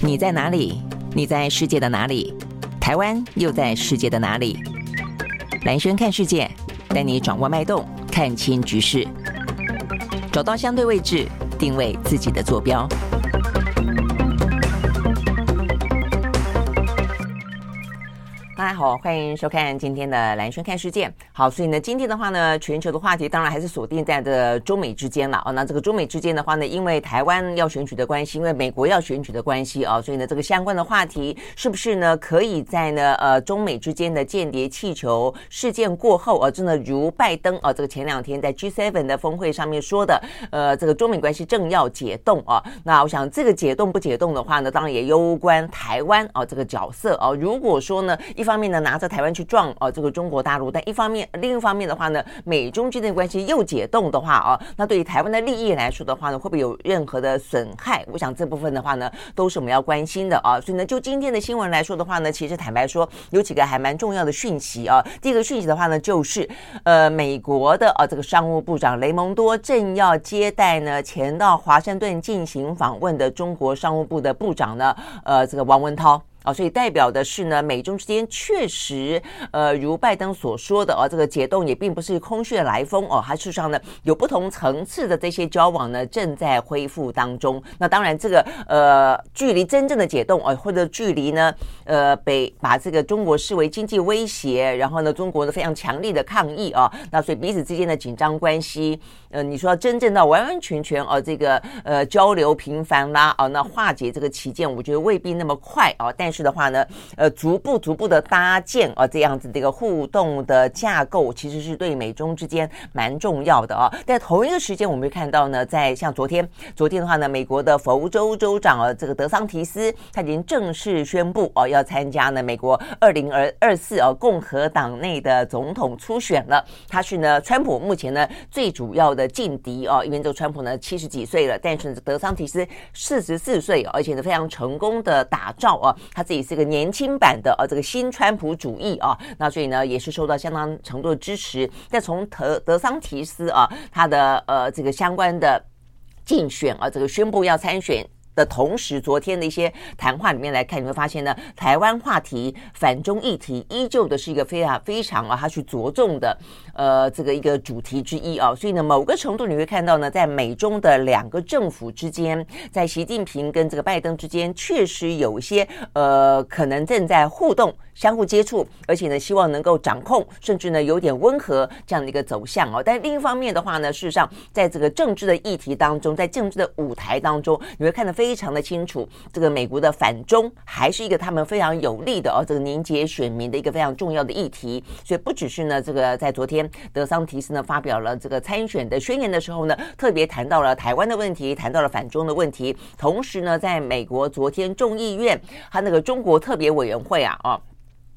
你在哪里？你在世界的哪里？台湾又在世界的哪里？兰萱看世界，带你掌握脉动，看清局势，找到相对位置，定位自己的坐标。大家好，欢迎收看今天的兰萱看世界。好，所以呢，今天的话呢，全球的话题当然还是锁定在这中美之间了哦。那这个中美之间的话呢，因为台湾要选举的关系，因为美国要选举的关系啊，所以呢，这个相关的话题是不是呢，可以在呢呃中美之间的间谍气球事件过后啊，真的如拜登啊这个前两天在 G7 的峰会上面说的，呃，这个中美关系正要解冻啊。那我想这个解冻不解冻的话呢，当然也攸关台湾啊这个角色啊。如果说呢一方面呢，拿着台湾去撞哦、呃，这个中国大陆；但一方面，另一方面的话呢，美中之间的关系又解冻的话啊，那对于台湾的利益来说的话呢，会不会有任何的损害？我想这部分的话呢，都是我们要关心的啊。所以呢，就今天的新闻来说的话呢，其实坦白说，有几个还蛮重要的讯息啊。第一个讯息的话呢，就是呃，美国的啊这个商务部长雷蒙多正要接待呢前到华盛顿进行访问的中国商务部的部长呢，呃，这个王文涛。啊，所以代表的是呢，美中之间确实，呃，如拜登所说的，哦，这个解冻也并不是空穴来风哦，它事实上呢，有不同层次的这些交往呢，正在恢复当中。那当然，这个呃，距离真正的解冻哦，或者距离呢，呃，被把这个中国视为经济威胁，然后呢，中国的非常强力的抗议啊，那所以彼此之间的紧张关系，呃，你说真正的完完全全哦，这个呃交流频繁啦，哦，那化解这个旗舰，我觉得未必那么快哦，但是的话呢，呃，逐步逐步的搭建啊，这样子的一个互动的架构，其实是对美中之间蛮重要的啊。在同一个时间，我们会看到呢，在像昨天，昨天的话呢，美国的佛州州长啊，这个德桑提斯，他已经正式宣布哦，要参加呢美国二零二二四啊共和党内的总统初选了。他是呢，川普目前呢最主要的劲敌哦，因为这个川普呢七十几岁了，但是德桑提斯四十四岁，而且呢非常成功的打造啊，他。自己是个年轻版的呃，这个新川普主义啊，那所以呢也是受到相当程度的支持。但从德德桑提斯啊，他的呃这个相关的竞选啊，这个宣布要参选。的同时，昨天的一些谈话里面来看，你会发现呢，台湾话题、反中议题依旧的是一个非常非常啊，他去着重的呃这个一个主题之一啊。所以呢，某个程度你会看到呢，在美中的两个政府之间，在习近平跟这个拜登之间，确实有一些呃可能正在互动、相互接触，而且呢，希望能够掌控，甚至呢有点温和这样的一个走向哦。但另一方面的话呢，事实上在这个政治的议题当中，在政治的舞台当中，你会看得非。非常的清楚，这个美国的反中还是一个他们非常有利的哦，这个凝结选民的一个非常重要的议题。所以不只是呢，这个在昨天德桑提斯呢发表了这个参选的宣言的时候呢，特别谈到了台湾的问题，谈到了反中的问题。同时呢，在美国昨天众议院他那个中国特别委员会啊，哦。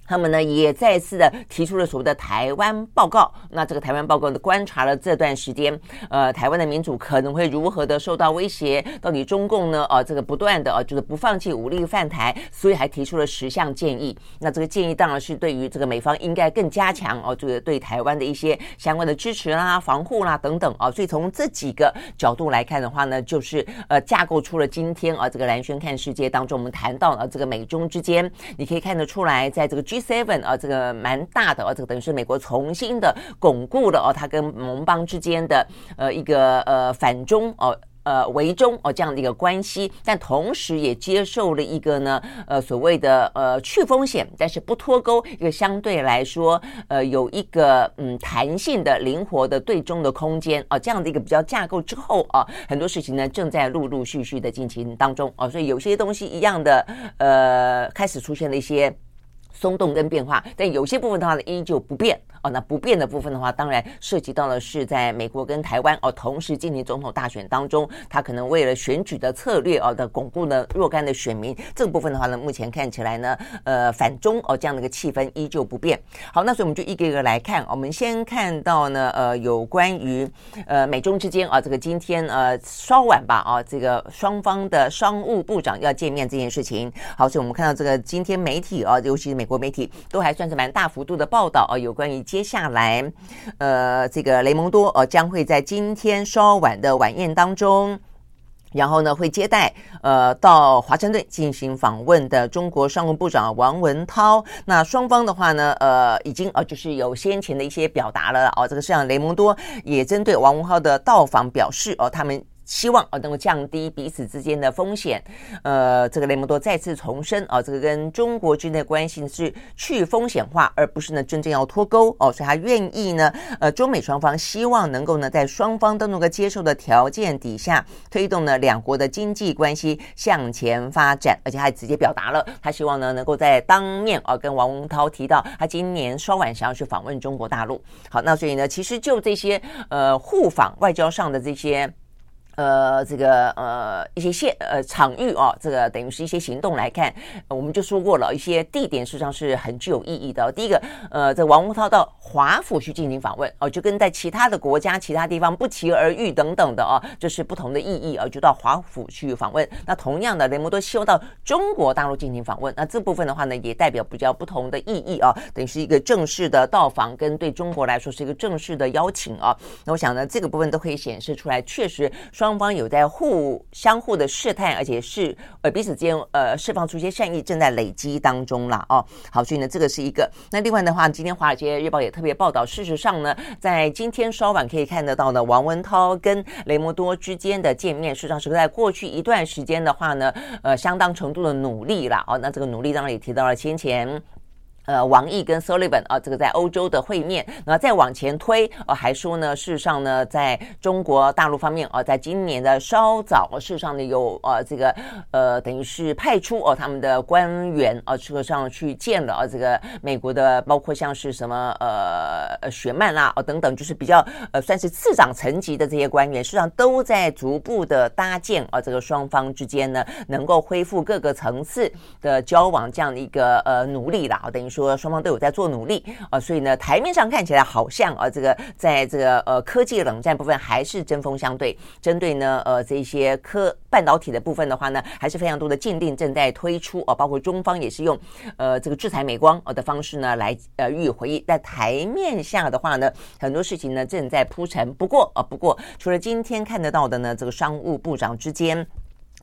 他们呢也再次的提出了所谓的台湾报告。那这个台湾报告呢，观察了这段时间，呃，台湾的民主可能会如何的受到威胁？到底中共呢，呃，这个不断的呃，就是不放弃武力犯台，所以还提出了十项建议。那这个建议当然是对于这个美方应该更加强哦，这个对台湾的一些相关的支持啦、防护啦等等啊。所以从这几个角度来看的话呢，就是呃，架构出了今天啊，这个蓝轩看世界当中我们谈到了这个美中之间，你可以看得出来，在这个 G Seven 啊，这个蛮大的啊，这个等于是美国重新的巩固了哦，它跟盟邦之间的呃一个呃反中哦呃围中哦这样的一个关系，但同时也接受了一个呢呃所谓的呃去风险，但是不脱钩一个相对来说呃有一个嗯弹性的灵活的对中的空间哦这样的一个比较架构之后啊，很多事情呢正在陆陆续续的进行当中哦，所以有些东西一样的呃开始出现了一些。松动跟变化，但有些部分的话呢，依旧不变。哦，那不变的部分的话，当然涉及到的是在美国跟台湾哦同时进行总统大选当中，他可能为了选举的策略哦的巩固呢若干的选民，这个部分的话呢，目前看起来呢，呃反中哦这样的一个气氛依旧不变。好，那所以我们就一个一个来看，我们先看到呢，呃有关于呃美中之间啊这个今天呃稍晚吧啊这个双方的商务部长要见面这件事情。好，所以我们看到这个今天媒体啊，尤其是美国媒体都还算是蛮大幅度的报道啊，有关于。接下来，呃，这个雷蒙多呃将会在今天稍晚的晚宴当中，然后呢，会接待呃到华盛顿进行访问的中国商务部长王文涛。那双方的话呢，呃，已经呃就是有先前的一些表达了哦。这个像雷蒙多也针对王文涛的到访表示哦，他们。希望啊能够降低彼此之间的风险，呃，这个雷蒙多再次重申啊，这个跟中国之间的关系是去风险化，而不是呢真正要脱钩哦，所以他愿意呢，呃，中美双方希望能够呢在双方都能够接受的条件底下，推动呢两国的经济关系向前发展，而且还直接表达了他希望呢能够在当面啊跟王文涛提到他今年稍晚想要去访问中国大陆。好，那所以呢，其实就这些呃互访外交上的这些。呃，这个呃一些现呃场域啊，这个等于是一些行动来看，我们就说过了一些地点，实际上是很具有意义的。第一个，呃，这王文涛到华府去进行访问哦，就跟在其他的国家、其他地方不期而遇等等的哦，这是不同的意义啊，就到华府去访问。那同样的，雷蒙多希望到中国大陆进行访问，那这部分的话呢，也代表比较不同的意义啊，等于是一个正式的到访，跟对中国来说是一个正式的邀请啊。那我想呢，这个部分都可以显示出来，确实双。双方有在互相互的试探，而且是呃彼此间呃释放出一些善意，正在累积当中了哦。好，所以呢，这个是一个。那另外的话，今天《华尔街日报》也特别报道，事实上呢，在今天稍晚可以看得到的王文涛跟雷蒙多之间的见面，事实上是在过去一段时间的话呢，呃，相当程度的努力了哦。那这个努力当然也提到了先前。呃，王毅跟 Sullivan 啊，这个在欧洲的会面，然后再往前推，呃，还说呢，事实上呢，在中国大陆方面，啊，在今年的稍早，事实上呢，有呃这个呃，等于是派出哦、他们的官员啊，车、上去见了啊、这个美国的，包括像是什么呃雪曼啦，哦、等等，就是比较呃算是次长层级的这些官员，事实上都在逐步的搭建啊、这个双方之间呢，能够恢复各个层次的交往这样的一个呃努力啦，等于说。双方都有在做努力啊，所以呢，台面上看起来好像啊，这个在这个呃科技冷战部分还是针锋相对，针对呢呃这些科半导体的部分的话呢，还是非常多的禁令正在推出啊，包括中方也是用呃这个制裁美光的方式呢来呃予以回应。在台面下的话呢，很多事情呢正在铺陈。不过啊，不过除了今天看得到的呢，这个商务部长之间。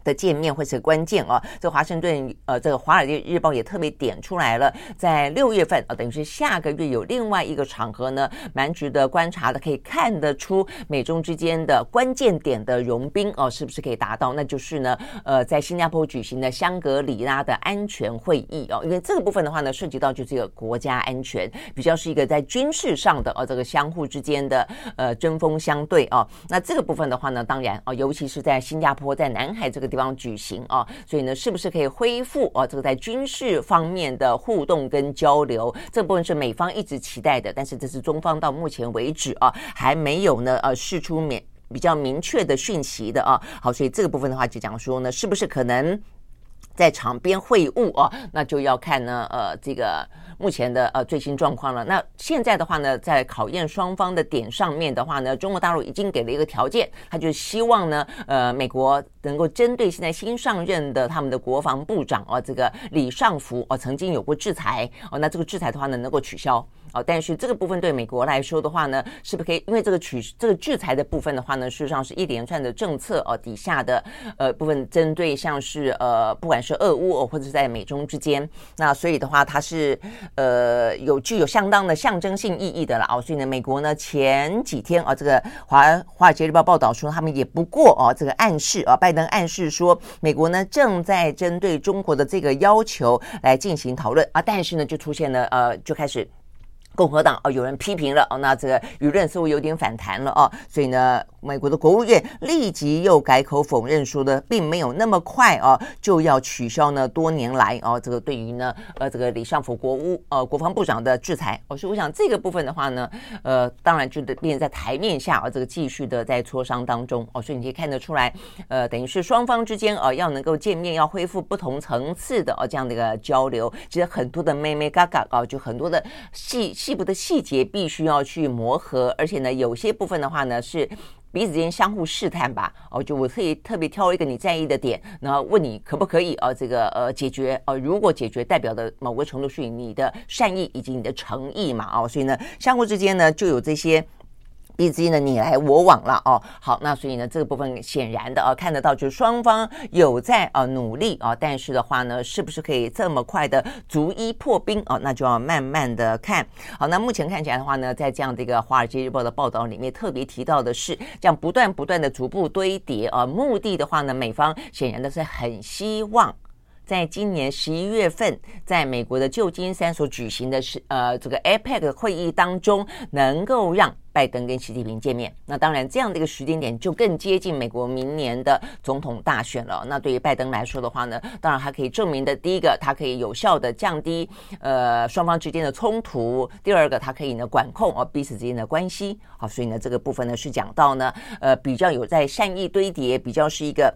的见面会是关键啊！这华盛顿呃，这个《华尔街日报》也特别点出来了，在六月份啊，等于是下个月有另外一个场合呢，蛮值得观察的，可以看得出美中之间的关键点的融冰哦，是不是可以达到？那就是呢，呃，在新加坡举行的香格里拉的安全会议哦，因为这个部分的话呢，涉及到就是一个国家安全，比较是一个在军事上的哦，这个相互之间的呃针锋相对哦。那这个部分的话呢，当然哦，尤其是在新加坡，在南海这个。地方举行啊，所以呢，是不是可以恢复啊？这个在军事方面的互动跟交流，这部分是美方一直期待的，但是这是中方到目前为止啊，还没有呢呃释出明比较明确的讯息的啊。好，所以这个部分的话就讲说呢，是不是可能在场边会晤啊？那就要看呢呃这个。目前的呃最新状况了。那现在的话呢，在考验双方的点上面的话呢，中国大陆已经给了一个条件，他就希望呢，呃，美国能够针对现在新上任的他们的国防部长啊，这个李尚福啊，曾经有过制裁哦，那这个制裁的话呢，能够取消。哦，但是这个部分对美国来说的话呢，是不是可以？因为这个取这个制裁的部分的话呢，事实上是一连串的政策哦底下的呃部分，针对像是呃不管是俄乌哦，或者是在美中之间，那所以的话它是呃有具有相当的象征性意义的了哦。所以呢，美国呢前几天啊，这个华华尔街日报报道说，他们也不过哦这个暗示啊，拜登暗示说，美国呢正在针对中国的这个要求来进行讨论啊，但是呢就出现了呃就开始。共和党哦，有人批评了哦，那这个舆论似乎有点反弹了哦，所以呢，美国的国务院立即又改口否认说的，并没有那么快哦，就要取消呢多年来哦这个对于呢呃这个李尚福国务呃国防部长的制裁哦，所以我想这个部分的话呢，呃当然就得变在台面下啊，这个继续的在磋商当中哦，所以你可以看得出来，呃等于是双方之间呃要能够见面，要恢复不同层次的哦这样的一个交流，其实很多的眉眉角角啊，就很多的细。细部的细节必须要去磨合，而且呢，有些部分的话呢是彼此之间相互试探吧。哦，就我可以特别挑一个你在意的点，然后问你可不可以啊这个呃解决啊，如果解决代表的某个程度是你的善意以及你的诚意嘛。哦，所以呢，相互之间呢就有这些。毕竟呢，你来我往了哦。好，那所以呢，这个部分显然的啊，看得到就是双方有在啊努力啊，但是的话呢，是不是可以这么快的逐一破冰啊？那就要慢慢的看。好，那目前看起来的话呢，在这样的一个《华尔街日报》的报道里面，特别提到的是，这样不断不断的逐步堆叠啊，目的的话呢，美方显然的是很希望。在今年十一月份，在美国的旧金山所举行的是呃这个 APEC 会议当中，能够让拜登跟习近平见面。那当然，这样的一个时间点就更接近美国明年的总统大选了。那对于拜登来说的话呢，当然他可以证明的，第一个，他可以有效的降低呃双方之间的冲突；第二个，他可以呢管控哦彼此之间的关系。好，所以呢这个部分呢是讲到呢呃比较有在善意堆叠，比较是一个。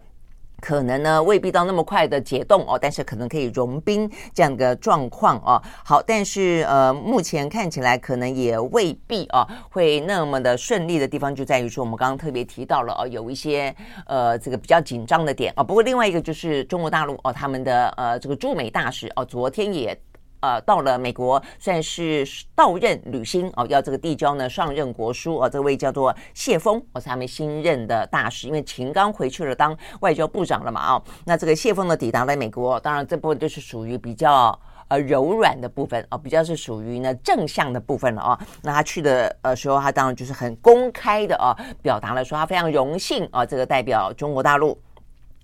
可能呢未必到那么快的解冻哦，但是可能可以融冰这样的状况哦。好，但是呃目前看起来可能也未必哦会那么的顺利的地方就在于说，我们刚刚特别提到了哦，有一些呃这个比较紧张的点啊。不过另外一个就是中国大陆哦，他们的呃这个驻美大使哦，昨天也。呃，到了美国算是到任履新哦，要这个递交呢上任国书哦。这位叫做谢锋，哦，是他们新任的大使，因为秦刚回去了当外交部长了嘛哦。那这个谢锋呢抵达了美国，当然这部分就是属于比较呃柔软的部分哦，比较是属于呢正向的部分了哦。那他去的呃时候，他当然就是很公开的哦，表达了说他非常荣幸啊，这个代表中国大陆。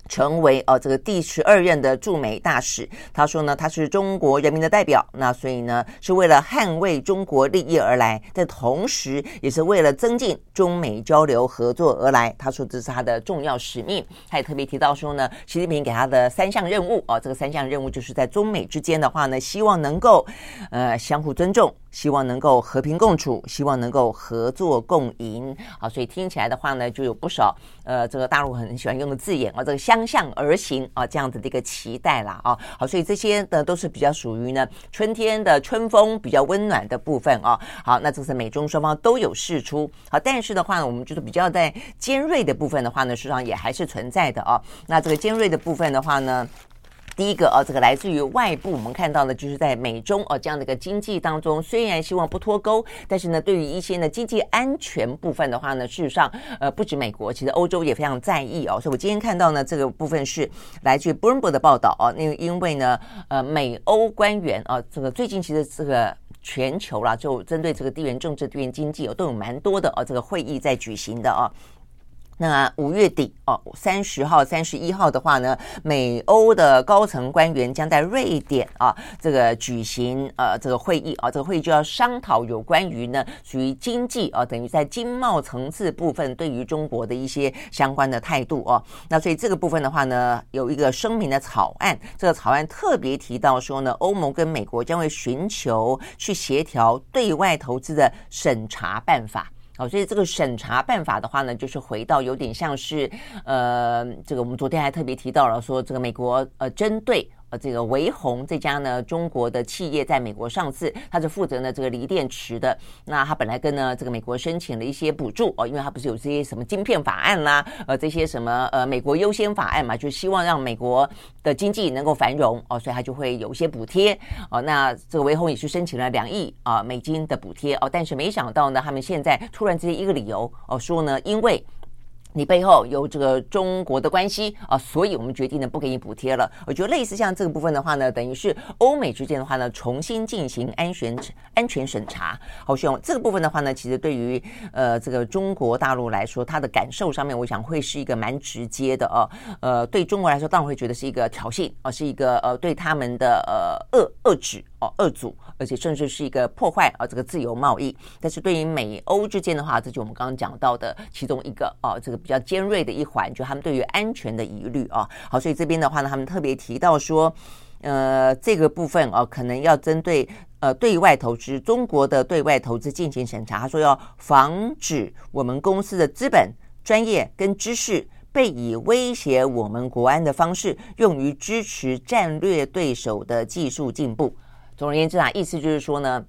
成为呃，这个第十二任的驻美大使，他说呢，他是中国人民的代表，那所以呢，是为了捍卫中国利益而来，但同时也是为了增进中美交流合作而来。他说这是他的重要使命。他也特别提到说呢，习近平给他的三项任务哦，这个三项任务就是在中美之间的话呢，希望能够呃相互尊重。希望能够和平共处，希望能够合作共赢。好，所以听起来的话呢，就有不少呃，这个大陆很喜欢用的字眼啊，这个相向而行啊，这样子的一个期待啦啊。好，所以这些呢都是比较属于呢春天的春风比较温暖的部分啊。好，那这是美中双方都有释出。好，但是的话呢，我们就是比较在尖锐的部分的话呢，实际上也还是存在的啊。那这个尖锐的部分的话呢。第一个啊，这个来自于外部，我们看到的就是在美中哦这样的一个经济当中，虽然希望不脱钩，但是呢，对于一些呢经济安全部分的话呢，事实上呃不止美国，其实欧洲也非常在意哦。所以我今天看到呢这个部分是来自于 Bloomberg 的报道哦，那因为呢呃美欧官员啊，这个最近其实这个全球啦，就针对这个地缘政治、地缘经济哦，都有蛮多的哦这个会议在举行的哦。那五月底哦，三十号、三十一号的话呢，美欧的高层官员将在瑞典啊这个举行呃这个会议啊，这个会议就要商讨有关于呢属于经济啊，等于在经贸层次部分对于中国的一些相关的态度哦。那所以这个部分的话呢，有一个声明的草案，这个草案特别提到说呢，欧盟跟美国将会寻求去协调对外投资的审查办法。好，所以这个审查办法的话呢，就是回到有点像是，呃，这个我们昨天还特别提到了，说这个美国呃针对。这个维宏这家呢，中国的企业在美国上市，它是负责呢这个锂电池的。那它本来跟呢这个美国申请了一些补助哦，因为它不是有这些什么晶片法案啦，呃这些什么呃美国优先法案嘛，就希望让美国的经济能够繁荣哦，所以它就会有一些补贴哦。那这个维宏也是申请了两亿啊美金的补贴哦，但是没想到呢，他们现在突然之间一个理由哦说呢，因为。你背后有这个中国的关系啊，所以我们决定呢不给你补贴了。我觉得类似像这个部分的话呢，等于是欧美之间的话呢，重新进行安全安全审查。好，希望这个部分的话呢，其实对于呃这个中国大陆来说，它的感受上面，我想会是一个蛮直接的哦。呃，对中国来说，当然会觉得是一个挑衅啊，是一个呃对他们的呃遏遏制。二组，而且甚至是一个破坏啊，这个自由贸易。但是对于美欧之间的话，这就我们刚刚讲到的其中一个啊，这个比较尖锐的一环，就他们对于安全的疑虑啊。好，所以这边的话呢，他们特别提到说，呃，这个部分啊，可能要针对呃对外投资，中国的对外投资进行审查。他说要防止我们公司的资本、专业跟知识被以威胁我们国安的方式，用于支持战略对手的技术进步。总而言之啊，意思就是说呢，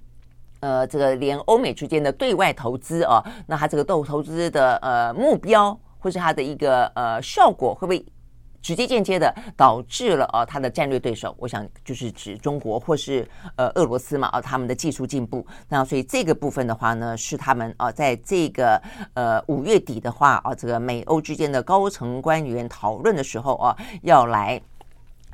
呃，这个连欧美之间的对外投资啊，那它这个投投资的呃目标，或是它的一个呃效果，会不会直接间接的导致了啊它的战略对手，我想就是指中国或是呃俄罗斯嘛啊他们的技术进步。那所以这个部分的话呢，是他们啊在这个呃五月底的话啊，这个美欧之间的高层官员讨论的时候啊，要来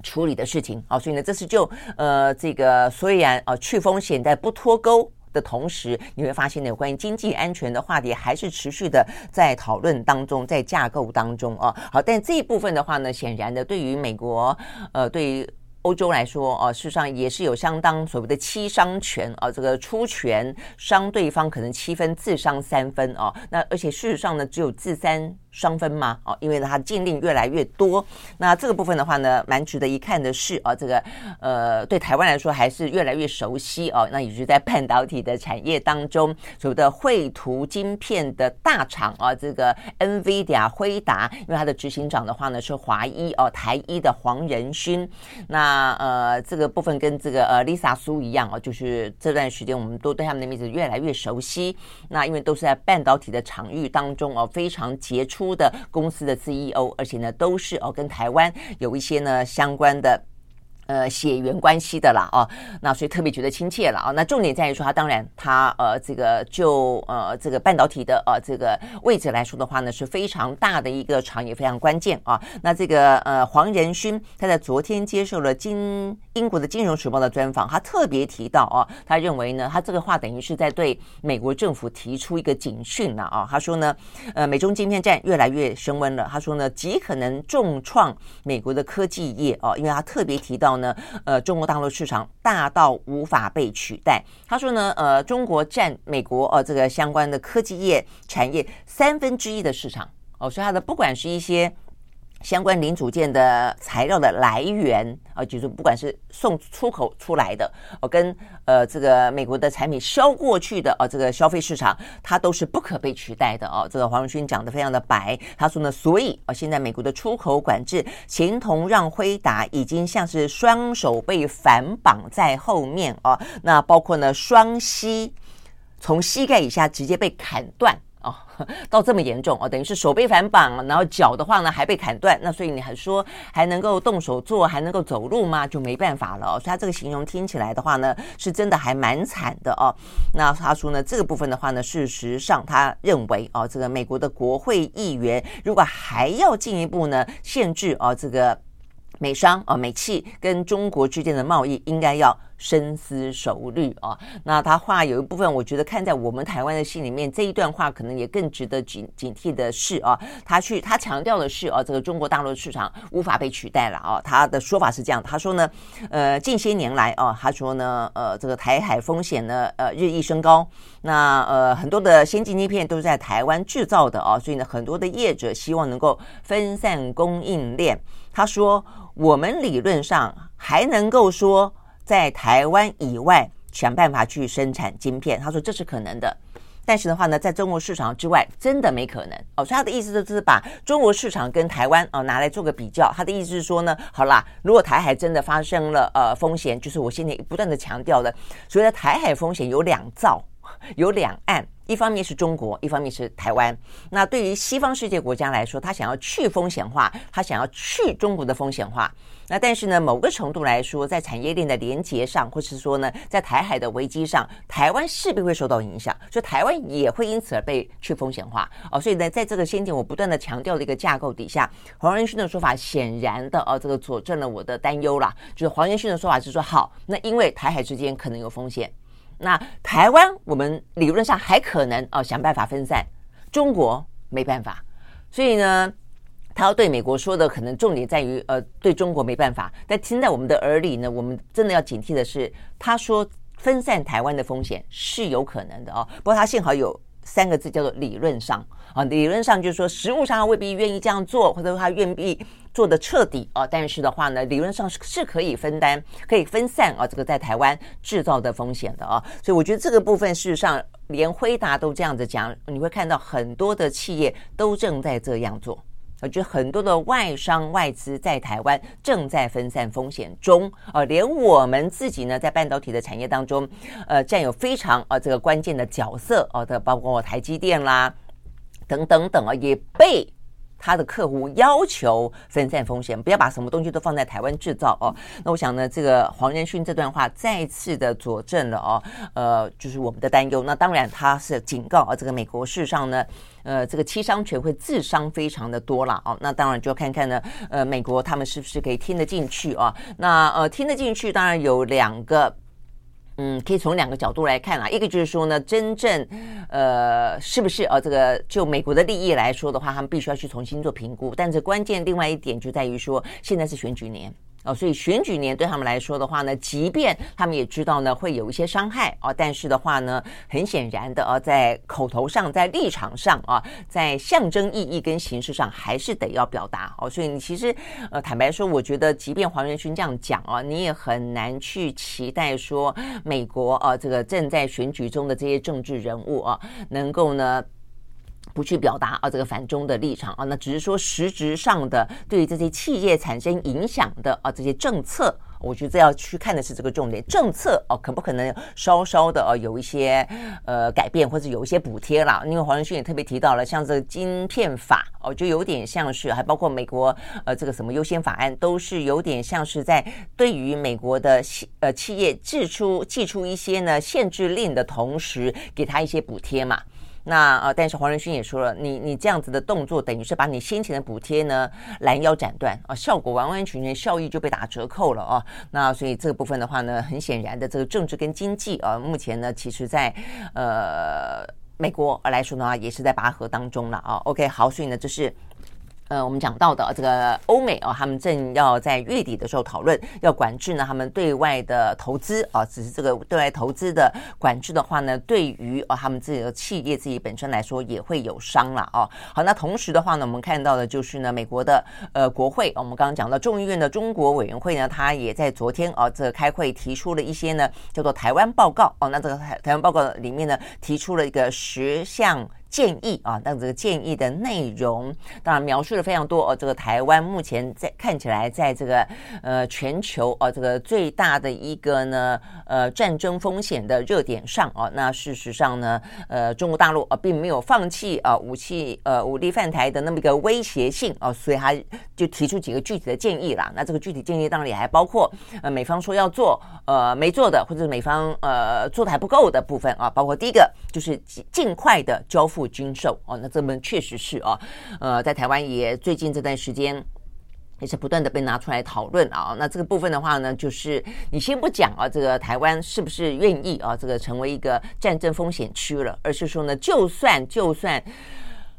处理的事情啊。所以呢，这是就呃这个虽然啊去风险但不脱钩。的同时，你会发现呢，有关于经济安全的话题还是持续的在讨论当中，在架构当中啊。好，但这一部分的话呢，显然的，对于美国，呃，对于欧洲来说，哦，事实上也是有相当所谓的七伤拳啊，这个出拳伤对方可能七分，自伤三分啊。那而且事实上呢，只有自三。双分吗？哦，因为呢，它禁令越来越多。那这个部分的话呢，蛮值得一看的是啊，这个呃，对台湾来说还是越来越熟悉哦。那也就是在半导体的产业当中，所谓的绘图晶片的大厂啊，这个 NVIDIA 辉达，因为它的执行长的话呢是华一哦，台一的黄仁勋。那呃，这个部分跟这个呃 Lisa 苏一样哦，就是这段时间我们都对他们的名字越来越熟悉。那因为都是在半导体的场域当中哦，非常杰出。出的公司的 CEO，而且呢，都是哦跟台湾有一些呢相关的。呃，血缘关系的啦，哦，那所以特别觉得亲切了啊。那重点在于说，他当然，他呃，这个就呃，这个半导体的呃这个位置来说的话呢，是非常大的一个厂，也非常关键啊。那这个呃，黄仁勋他在昨天接受了金英国的《金融时报》的专访，他特别提到啊，他认为呢，他这个话等于是在对美国政府提出一个警讯了啊。他说呢，呃，美中晶片战越来越升温了。他说呢，极可能重创美国的科技业啊，因为他特别提到呢。呃，中国大陆市场大到无法被取代。他说呢，呃，中国占美国呃这个相关的科技业产业三分之一的市场哦，所以它的不管是一些。相关零组件的材料的来源啊，就是不管是送出口出来的哦，跟呃这个美国的产品销过去的哦，这个消费市场它都是不可被取代的哦。这个黄仁勋讲得非常的白，他说呢，所以啊，现在美国的出口管制，形同让辉达已经像是双手被反绑在后面啊，那包括呢双膝从膝盖以下直接被砍断。哦，到这么严重哦，等于是手被反绑，然后脚的话呢还被砍断，那所以你还说还能够动手做，还能够走路吗？就没办法了哦。所以他这个形容听起来的话呢，是真的还蛮惨的哦。那他说呢，这个部分的话呢，事实上他认为哦，这个美国的国会议员如果还要进一步呢限制哦，这个。美商啊，美企跟中国之间的贸易应该要深思熟虑啊。那他话有一部分，我觉得看在我们台湾的心里面，这一段话可能也更值得警警惕的是啊，他去他强调的是啊，这个中国大陆市场无法被取代了啊。他的说法是这样，他说呢，呃，近些年来啊，他说呢，呃，这个台海风险呢，呃，日益升高。那呃，很多的先进晶片都是在台湾制造的啊，所以呢，很多的业者希望能够分散供应链。他说。我们理论上还能够说在台湾以外想办法去生产晶片，他说这是可能的，但是的话呢，在中国市场之外真的没可能哦。所以他的意思就是把中国市场跟台湾哦拿来做个比较。他的意思是说呢，好啦，如果台海真的发生了呃风险，就是我现在不断的强调的，所谓的台海风险有两造，有两岸。一方面是中国，一方面是台湾。那对于西方世界国家来说，他想要去风险化，他想要去中国的风险化。那但是呢，某个程度来说，在产业链的连接上，或是说呢，在台海的危机上，台湾势必会受到影响，所以台湾也会因此而被去风险化。哦，所以呢，在这个先前我不断的强调的一个架构底下，黄仁勋的说法显然的哦，这个佐证了我的担忧啦。就是黄仁勋的说法是说，好，那因为台海之间可能有风险。那台湾，我们理论上还可能哦想办法分散，中国没办法，所以呢，他要对美国说的可能重点在于呃对中国没办法，但听在我们的耳里呢，我们真的要警惕的是，他说分散台湾的风险是有可能的哦，不过他幸好有。三个字叫做理论上啊，理论上就是说，实务上他未必愿意这样做，或者说他愿意做的彻底啊。但是的话呢，理论上是是可以分担、可以分散啊，这个在台湾制造的风险的啊。所以我觉得这个部分事实上，连辉达都这样子讲，你会看到很多的企业都正在这样做。我觉得很多的外商外资在台湾正在分散风险中，啊，连我们自己呢，在半导体的产业当中，呃，占有非常呃这个关键的角色，哦的，包括台积电啦，等等等啊，也被他的客户要求分散风险，不要把什么东西都放在台湾制造哦。那我想呢，这个黄仁勋这段话再次的佐证了哦，呃，就是我们的担忧。那当然他是警告啊，这个美国事实上呢，呃，这个七伤拳会自伤非常的多了哦。那当然就要看看呢，呃，美国他们是不是可以听得进去啊？那呃，听得进去，当然有两个。嗯，可以从两个角度来看啊，一个就是说呢，真正，呃，是不是呃，这个就美国的利益来说的话，他们必须要去重新做评估。但是关键另外一点就在于说，现在是选举年。哦，所以选举年对他们来说的话呢，即便他们也知道呢会有一些伤害啊，但是的话呢，很显然的啊，在口头上、在立场上啊，在象征意义跟形式上，还是得要表达哦。所以你其实呃，坦白说，我觉得即便黄仁勋这样讲啊，你也很难去期待说美国啊，这个正在选举中的这些政治人物啊，能够呢。不去表达啊这个反中的立场啊，那只是说实质上的对于这些企业产生影响的啊这些政策，我觉得要去看的是这个重点，政策哦可不可能稍稍的呃有一些呃改变或者有一些补贴啦？因为黄仁勋也特别提到了，像这个晶片法哦，就有点像是还包括美国呃这个什么优先法案，都是有点像是在对于美国的呃企业祭出寄出一些呢限制令的同时，给他一些补贴嘛。那呃，但是黄仁勋也说了，你你这样子的动作，等于是把你先前的补贴呢拦腰斩断啊，效果完完全全效益就被打折扣了哦。那所以这个部分的话呢，很显然的，这个政治跟经济啊，目前呢，其实在呃美国来说的话，也是在拔河当中了啊。OK，好，所以呢，这是。呃，我们讲到的这个欧美啊，他们正要在月底的时候讨论要管制呢，他们对外的投资啊，只是这个对外投资的管制的话呢，对于啊他们自己的企业自己本身来说也会有伤了啊。好，那同时的话呢，我们看到的就是呢，美国的呃国会，我们刚刚讲到众议院的中国委员会呢，他也在昨天啊这个开会提出了一些呢叫做台湾报告哦，那这个台台湾报告里面呢提出了一个十项。建议啊，那这个建议的内容当然描述了非常多哦。这个台湾目前在看起来，在这个呃全球哦，这个最大的一个呢呃战争风险的热点上哦，那事实上呢，呃中国大陆啊并没有放弃啊武器呃武力犯台的那么一个威胁性哦，所以他就提出几个具体的建议啦。那这个具体建议当然也还包括呃美方说要做呃没做的，或者美方呃做的还不够的部分啊，包括第一个就是尽尽快的交付。军售哦，那这门确实是哦，呃，在台湾也最近这段时间也是不断的被拿出来讨论啊。那这个部分的话呢，就是你先不讲啊，这个台湾是不是愿意啊，这个成为一个战争风险区了，而是说呢，就算就算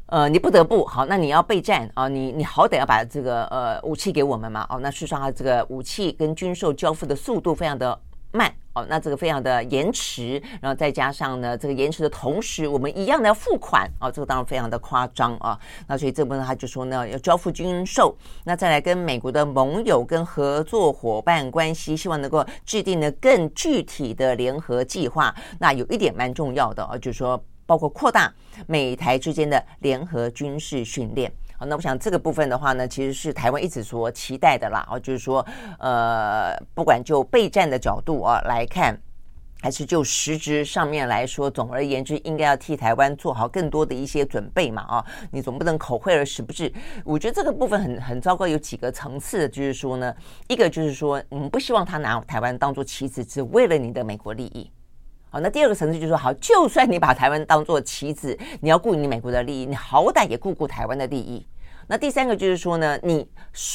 呃你不得不好，那你要备战啊，你你好歹要把这个呃武器给我们嘛哦，那事实上它这个武器跟军售交付的速度非常的慢。哦，那这个非常的延迟，然后再加上呢，这个延迟的同时，我们一样的要付款哦，这个当然非常的夸张啊。那所以这部分他就说呢，要交付军售，那再来跟美国的盟友跟合作伙伴关系，希望能够制定呢更具体的联合计划。那有一点蛮重要的啊，就是说包括扩大美台之间的联合军事训练。好，那我想这个部分的话呢，其实是台湾一直所期待的啦。哦，就是说，呃，不管就备战的角度啊来看，还是就实质上面来说，总而言之，应该要替台湾做好更多的一些准备嘛。啊，你总不能口惠而实不至。我觉得这个部分很很糟糕，有几个层次的，就是说呢，一个就是说，我们不希望他拿台湾当做棋子，只为了你的美国利益。好，那第二个层次就是说，好，就算你把台湾当做棋子，你要顾你美国的利益，你好歹也顾顾台湾的利益。那第三个就是说呢，你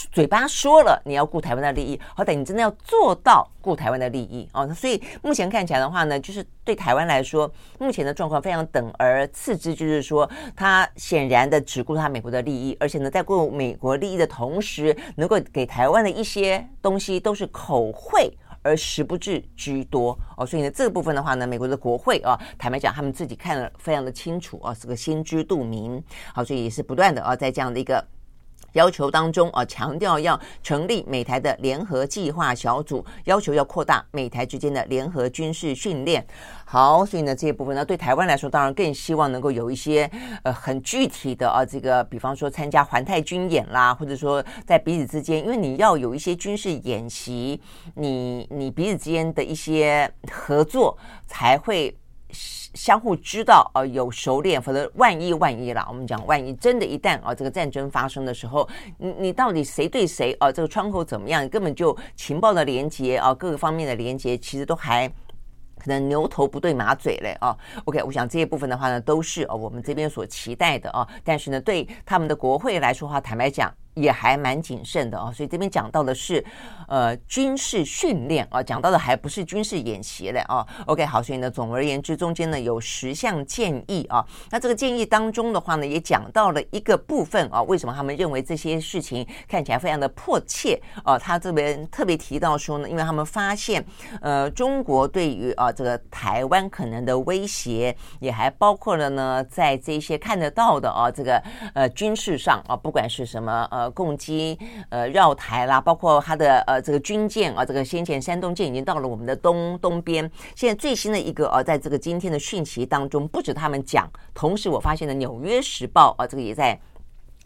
嘴巴说了你要顾台湾的利益，好歹你真的要做到顾台湾的利益哦。所以目前看起来的话呢，就是对台湾来说，目前的状况非常等而次之，就是说，他显然的只顾他美国的利益，而且呢，在顾美国利益的同时，能够给台湾的一些东西都是口惠。而实不至居多哦，所以呢，这个部分的话呢，美国的国会啊，坦白讲，他们自己看了非常的清楚啊，是个心知肚明。好，所以也是不断的啊，在这样的一个。要求当中啊，强调要成立美台的联合计划小组，要求要扩大美台之间的联合军事训练。好，所以呢，这一部分呢，对台湾来说，当然更希望能够有一些呃很具体的啊，这个比方说参加环太军演啦，或者说在彼此之间，因为你要有一些军事演习，你你彼此之间的一些合作才会。相互知道啊，有熟练，否则万一万一啦，我们讲万一真的，一旦啊这个战争发生的时候，你你到底谁对谁啊？这个窗口怎么样？根本就情报的连接啊，各个方面的连接，其实都还可能牛头不对马嘴嘞啊。OK，我想这些部分的话呢，都是啊我们这边所期待的啊。但是呢，对他们的国会来说的话，坦白讲。也还蛮谨慎的哦，所以这边讲到的是，呃，军事训练啊，讲到的还不是军事演习嘞啊。OK，好，所以呢，总而言之，中间呢有十项建议啊。那这个建议当中的话呢，也讲到了一个部分啊，为什么他们认为这些事情看起来非常的迫切啊？他这边特别提到说呢，因为他们发现，呃，中国对于啊这个台湾可能的威胁，也还包括了呢，在这些看得到的啊这个呃军事上啊，不管是什么呃。攻击呃绕台啦，包括它的呃这个军舰啊，这个先前山东舰已经到了我们的东东边。现在最新的一个呃，在这个今天的讯息当中，不止他们讲，同时我发现了《纽约时报》啊，这个也在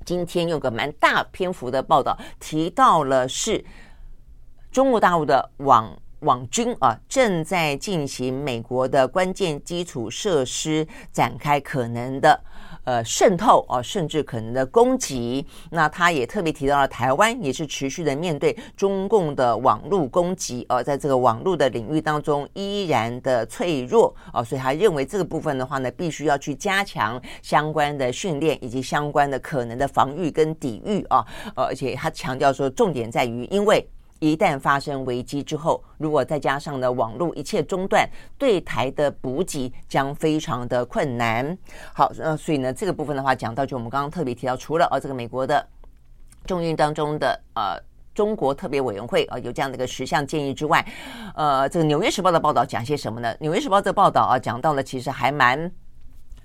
今天用个蛮大篇幅的报道，提到了是中国大陆的网网军啊，正在进行美国的关键基础设施展开可能的。呃，渗透啊，甚至可能的攻击。那他也特别提到了台湾也是持续的面对中共的网络攻击，而在这个网络的领域当中依然的脆弱啊，所以他认为这个部分的话呢，必须要去加强相关的训练以及相关的可能的防御跟抵御啊。呃，而且他强调说，重点在于，因为。一旦发生危机之后，如果再加上呢网络一切中断，对台的补给将非常的困难。好，呃，所以呢这个部分的话讲到，就我们刚刚特别提到，除了呃这个美国的众议当中的呃中国特别委员会啊、有这样的一个十项建议之外，呃，这个《纽约时报》的报道讲些什么呢？《纽约时报》的报道啊讲到了，其实还蛮。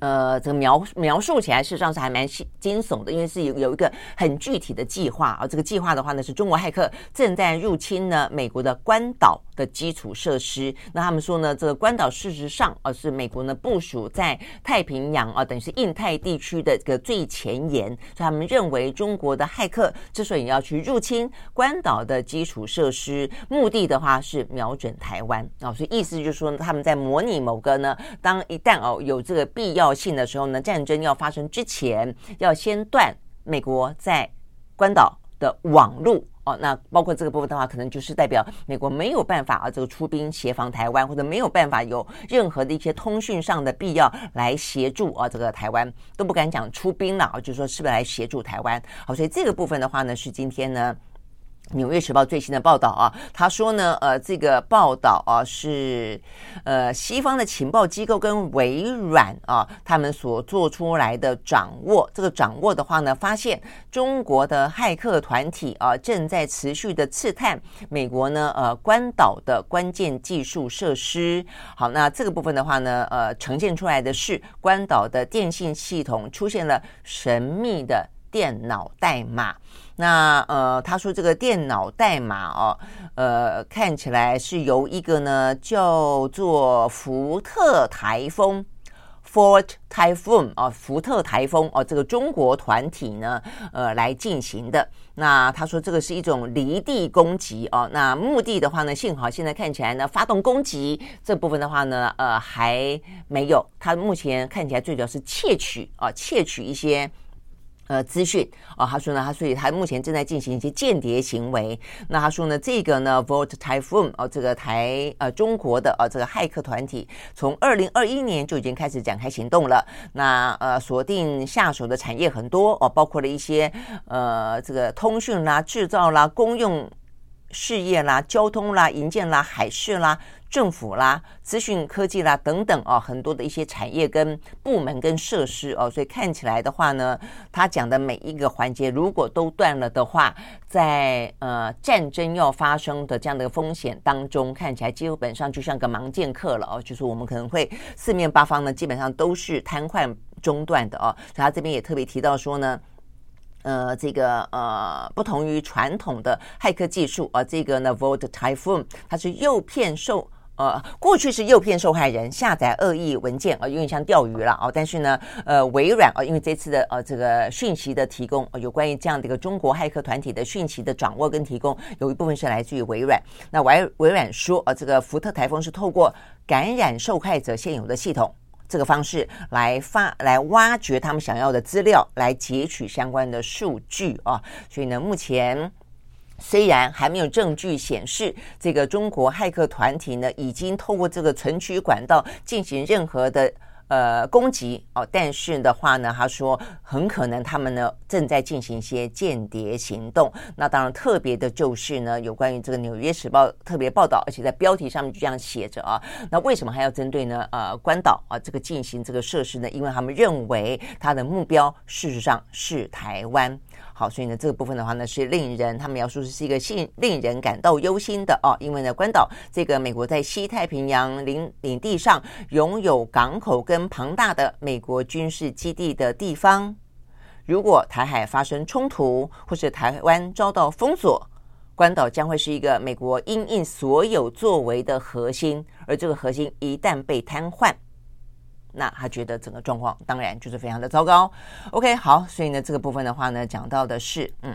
呃，这个描描述起来事实上是还蛮惊悚的，因为是有有一个很具体的计划啊。这个计划的话呢，是中国骇客正在入侵呢美国的关岛的基础设施。那他们说呢，这个关岛事实上啊是美国呢部署在太平洋啊，等于是印太地区的这个最前沿。所以他们认为中国的骇客之所以要去入侵关岛的基础设施，目的的话是瞄准台湾啊。所以意思就是说，他们在模拟某个呢，当一旦哦有这个必要。性的时候呢，战争要发生之前，要先断美国在关岛的网路哦。那包括这个部分的话，可能就是代表美国没有办法啊，这个出兵协防台湾，或者没有办法有任何的一些通讯上的必要来协助啊，这个台湾都不敢讲出兵了啊，就是说是不是来协助台湾？好，所以这个部分的话呢，是今天呢。《纽约时报》最新的报道啊，他说呢，呃，这个报道啊是，呃，西方的情报机构跟微软啊，他们所做出来的掌握，这个掌握的话呢，发现中国的骇客团体啊正在持续的刺探美国呢，呃，关岛的关键技术设施。好，那这个部分的话呢，呃，呈现出来的是关岛的电信系统出现了神秘的电脑代码。那呃，他说这个电脑代码哦，呃，看起来是由一个呢叫做福特台风 （Fort Typhoon） 啊，福特台风哦，这个中国团体呢，呃，来进行的。那他说这个是一种离地攻击哦，那目的的话呢，幸好现在看起来呢，发动攻击这部分的话呢，呃，还没有。他目前看起来最主要是窃取啊，窃取一些。呃，资讯啊，他说呢，他所以他目前正在进行一些间谍行为。那他说呢，这个呢，Volt Typhoon 哦，这个台呃中国的呃这个骇客团体，从二零二一年就已经开始展开行动了。那呃，锁定下手的产业很多哦，包括了一些呃这个通讯啦、制造啦、公用事业啦、交通啦、营建啦、海事啦。政府啦、资讯科技啦等等哦，很多的一些产业跟部门跟设施哦，所以看起来的话呢，他讲的每一个环节如果都断了的话，在呃战争要发生的这样的风险当中，看起来基本上就像个盲剑客了哦，就是我们可能会四面八方呢基本上都是瘫痪中断的哦，所以他这边也特别提到说呢。呃，这个呃，不同于传统的骇客技术啊，这个呢，Volt Typhoon，它是诱骗受呃，过去是诱骗受害人下载恶意文件啊、呃，有点像钓鱼了啊。但是呢，呃，微软啊、呃，因为这次的呃这个讯息的提供，呃、有关于这样的一个中国骇客团体的讯息的掌握跟提供，有一部分是来自于微软。那微微软说，呃，这个福特台风是透过感染受害者现有的系统这个方式来发来挖掘他们想要的资料，来截取相关的数据啊。所以呢，目前。虽然还没有证据显示这个中国骇客团体呢已经透过这个存取管道进行任何的呃攻击哦，但是的话呢，他说很可能他们呢正在进行一些间谍行动。那当然特别的就是呢，有关于这个《纽约时报》特别报道，而且在标题上面就这样写着啊。那为什么还要针对呢？呃，关岛啊这个进行这个设施呢？因为他们认为他的目标事实上是台湾。好，所以呢，这个部分的话呢，是令人他们描述是一个令令人感到忧心的哦，因为呢，关岛这个美国在西太平洋领领地上拥有港口跟庞大的美国军事基地的地方，如果台海发生冲突，或是台湾遭到封锁，关岛将会是一个美国因应所有作为的核心，而这个核心一旦被瘫痪。那他觉得整个状况当然就是非常的糟糕。OK，好，所以呢，这个部分的话呢，讲到的是，嗯。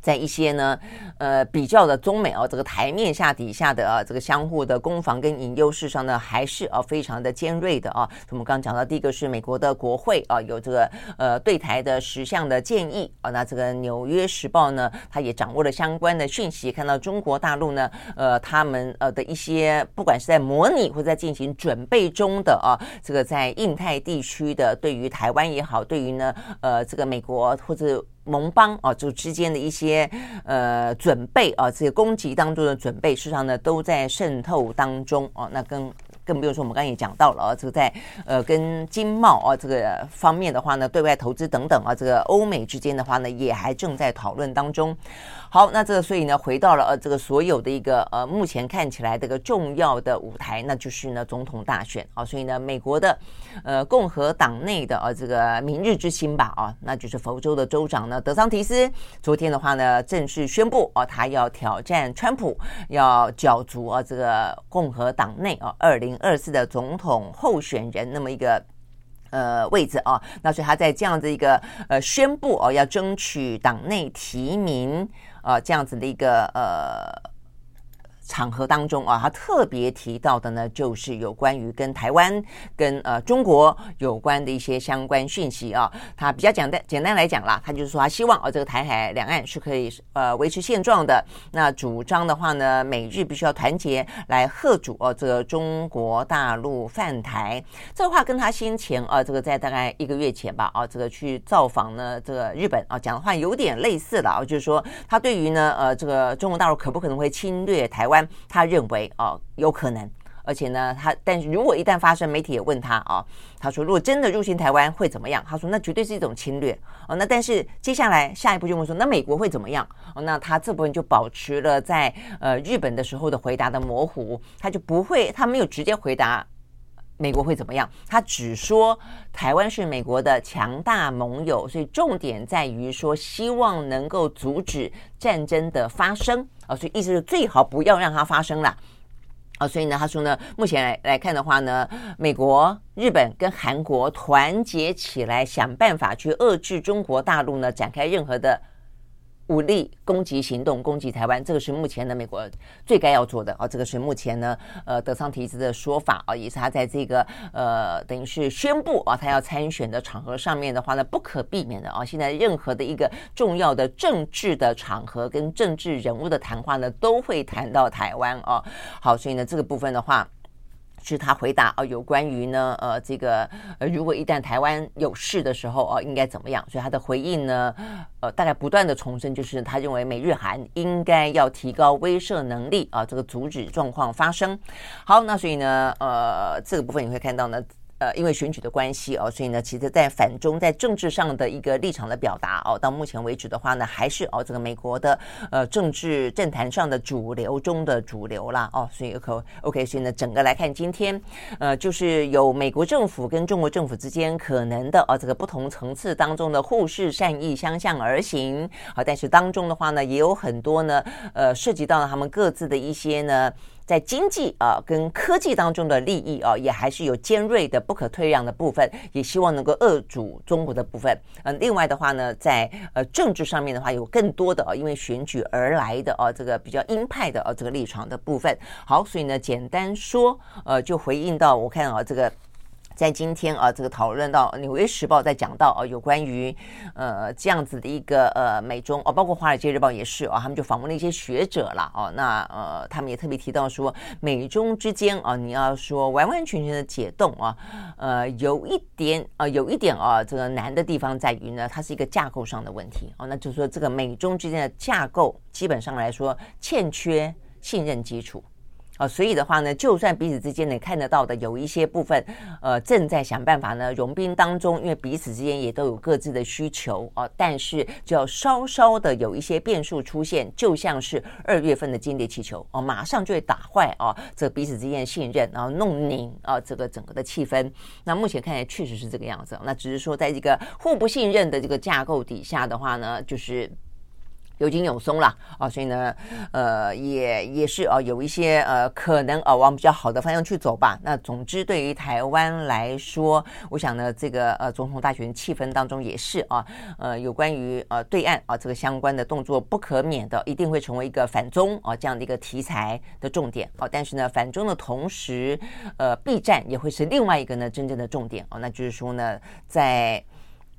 在一些呢，呃，比较的中美哦，这个台面下底下的啊，这个相互的攻防跟引诱，事上呢，还是啊非常的尖锐的啊。我们刚刚讲到，第一个是美国的国会啊，有这个呃对台的十项的建议啊。那这个《纽约时报》呢，它也掌握了相关的讯息，看到中国大陆呢，呃，他们呃的一些不管是在模拟或在进行准备中的啊，这个在印太地区的对于台湾也好，对于呢呃这个美国或者。盟邦啊，就之间的一些呃准备啊，这些攻击当中的准备，事实上呢都在渗透当中哦、那更更不用说，我们刚才也讲到了啊，这个在呃跟经贸啊这个方面的话呢，对外投资等等啊，这个欧美之间的话呢，也还正在讨论当中。好，那这个所以呢，回到了呃这个所有的一个呃目前看起来这个重要的舞台，那就是呢总统大选啊。所以呢，美国的呃共和党内的呃这个明日之星吧啊，那就是佛州的州长呢德桑提斯，昨天的话呢正式宣布啊，他要挑战川普，要角逐啊这个共和党内啊二零二四的总统候选人那么一个。呃，位置啊，那所以他在这样子一个呃宣布哦，要争取党内提名啊，这样子的一个呃。场合当中啊，他特别提到的呢，就是有关于跟台湾、跟呃中国有关的一些相关讯息啊。他比较简单简单来讲啦，他就是说他希望啊，这个台海两岸是可以呃维持现状的。那主张的话呢，美日必须要团结来贺主哦，这个中国大陆犯台。这个话跟他先前啊，这个在大概一个月前吧啊，这个去造访呢这个日本啊，讲的话有点类似了啊，就是说他对于呢呃这个中国大陆可不可能会侵略台湾？他认为哦，有可能，而且呢，他但是如果一旦发生，媒体也问他哦，他说如果真的入侵台湾会怎么样？他说那绝对是一种侵略哦。那但是接下来下一步就问说，那美国会怎么样？哦，那他这部分就保持了在呃日本的时候的回答的模糊，他就不会，他没有直接回答美国会怎么样，他只说台湾是美国的强大盟友，所以重点在于说希望能够阻止战争的发生。啊，所以意思是最好不要让它发生了，啊，所以呢，他说呢，目前来来看的话呢，美国、日本跟韩国团结起来，想办法去遏制中国大陆呢，展开任何的。武力攻击行动，攻击台湾，这个是目前的美国最该要做的啊。这个是目前呢，呃，德桑提斯的说法啊，也是他在这个呃，等于是宣布啊，他要参选的场合上面的话呢，不可避免的啊。现在任何的一个重要的政治的场合跟政治人物的谈话呢，都会谈到台湾啊。好，所以呢，这个部分的话。是他回答啊，有关于呢，呃，这个呃，如果一旦台湾有事的时候啊，应该怎么样？所以他的回应呢，呃，大概不断的重申，就是他认为美日韩应该要提高威慑能力啊，这个阻止状况发生。好，那所以呢，呃，这个部分你会看到呢。呃，因为选举的关系哦，所以呢，其实，在反中在政治上的一个立场的表达哦，到目前为止的话呢，还是哦这个美国的呃政治政坛上的主流中的主流啦哦，所以 OK OK，所以呢，整个来看今天呃，就是有美国政府跟中国政府之间可能的哦这个不同层次当中的互视善意、相向而行好，但是当中的话呢，也有很多呢呃涉及到了他们各自的一些呢。在经济啊跟科技当中的利益啊，也还是有尖锐的不可退让的部分，也希望能够扼住中国的部分。嗯，另外的话呢，在呃政治上面的话，有更多的啊，因为选举而来的啊，这个比较鹰派的啊这个立场的部分。好，所以呢，简单说，呃，就回应到我看啊这个。在今天啊，这个讨论到《纽约时报》在讲到啊，有关于呃这样子的一个呃美中哦，包括《华尔街日报》也是啊，他们就访问了一些学者了哦。那呃，他们也特别提到说，美中之间啊，你要说完完全全的解冻啊，呃，有一点啊，有一点啊，这个难的地方在于呢，它是一个架构上的问题哦。那就是说，这个美中之间的架构基本上来说欠缺信任基础。啊，所以的话呢，就算彼此之间能看得到的有一些部分，呃，正在想办法呢融冰当中，因为彼此之间也都有各自的需求啊，但是就要稍稍的有一些变数出现，就像是二月份的间谍气球哦，马上就会打坏啊这彼此之间的信任，然后弄拧啊这个整个的气氛。那目前看来确实是这个样子，那只是说在这个互不信任的这个架构底下的话呢，就是。有紧有松了啊，所以呢，呃，也也是啊，有一些呃，可能啊，往比较好的方向去走吧。那总之，对于台湾来说，我想呢，这个呃，总统大选气氛当中也是啊，呃，有关于呃对岸啊这个相关的动作，不可免的一定会成为一个反中啊这样的一个题材的重点啊。但是呢，反中的同时，呃，避战也会是另外一个呢真正的重点啊。那就是说呢，在。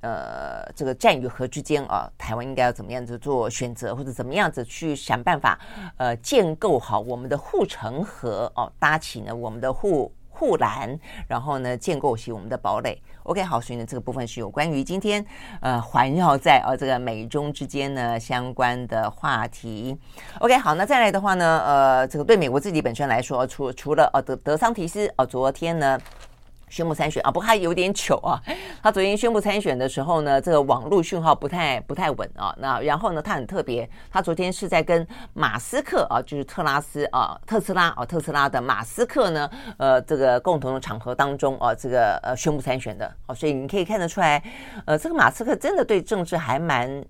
呃，这个战与和之间啊，台湾应该要怎么样子做选择，或者怎么样子去想办法，呃，建构好我们的护城河哦，搭起呢我们的护护栏，然后呢建构起我们的堡垒。OK，好，所以呢这个部分是有关于今天呃环绕在啊这个美中之间呢相关的话题。OK，好，那再来的话呢，呃，这个对美国自己本身来说，除除了呃德德桑提斯哦，昨天呢。宣布参选啊，不过他有点糗啊。他昨天宣布参选的时候呢，这个网络讯号不太不太稳啊。那然后呢，他很特别，他昨天是在跟马斯克啊，就是特拉斯啊，特斯拉啊，特斯拉的马斯克呢，呃，这个共同的场合当中啊，这个呃宣布参选的。哦，所以你可以看得出来，呃，这个马斯克真的对政治还蛮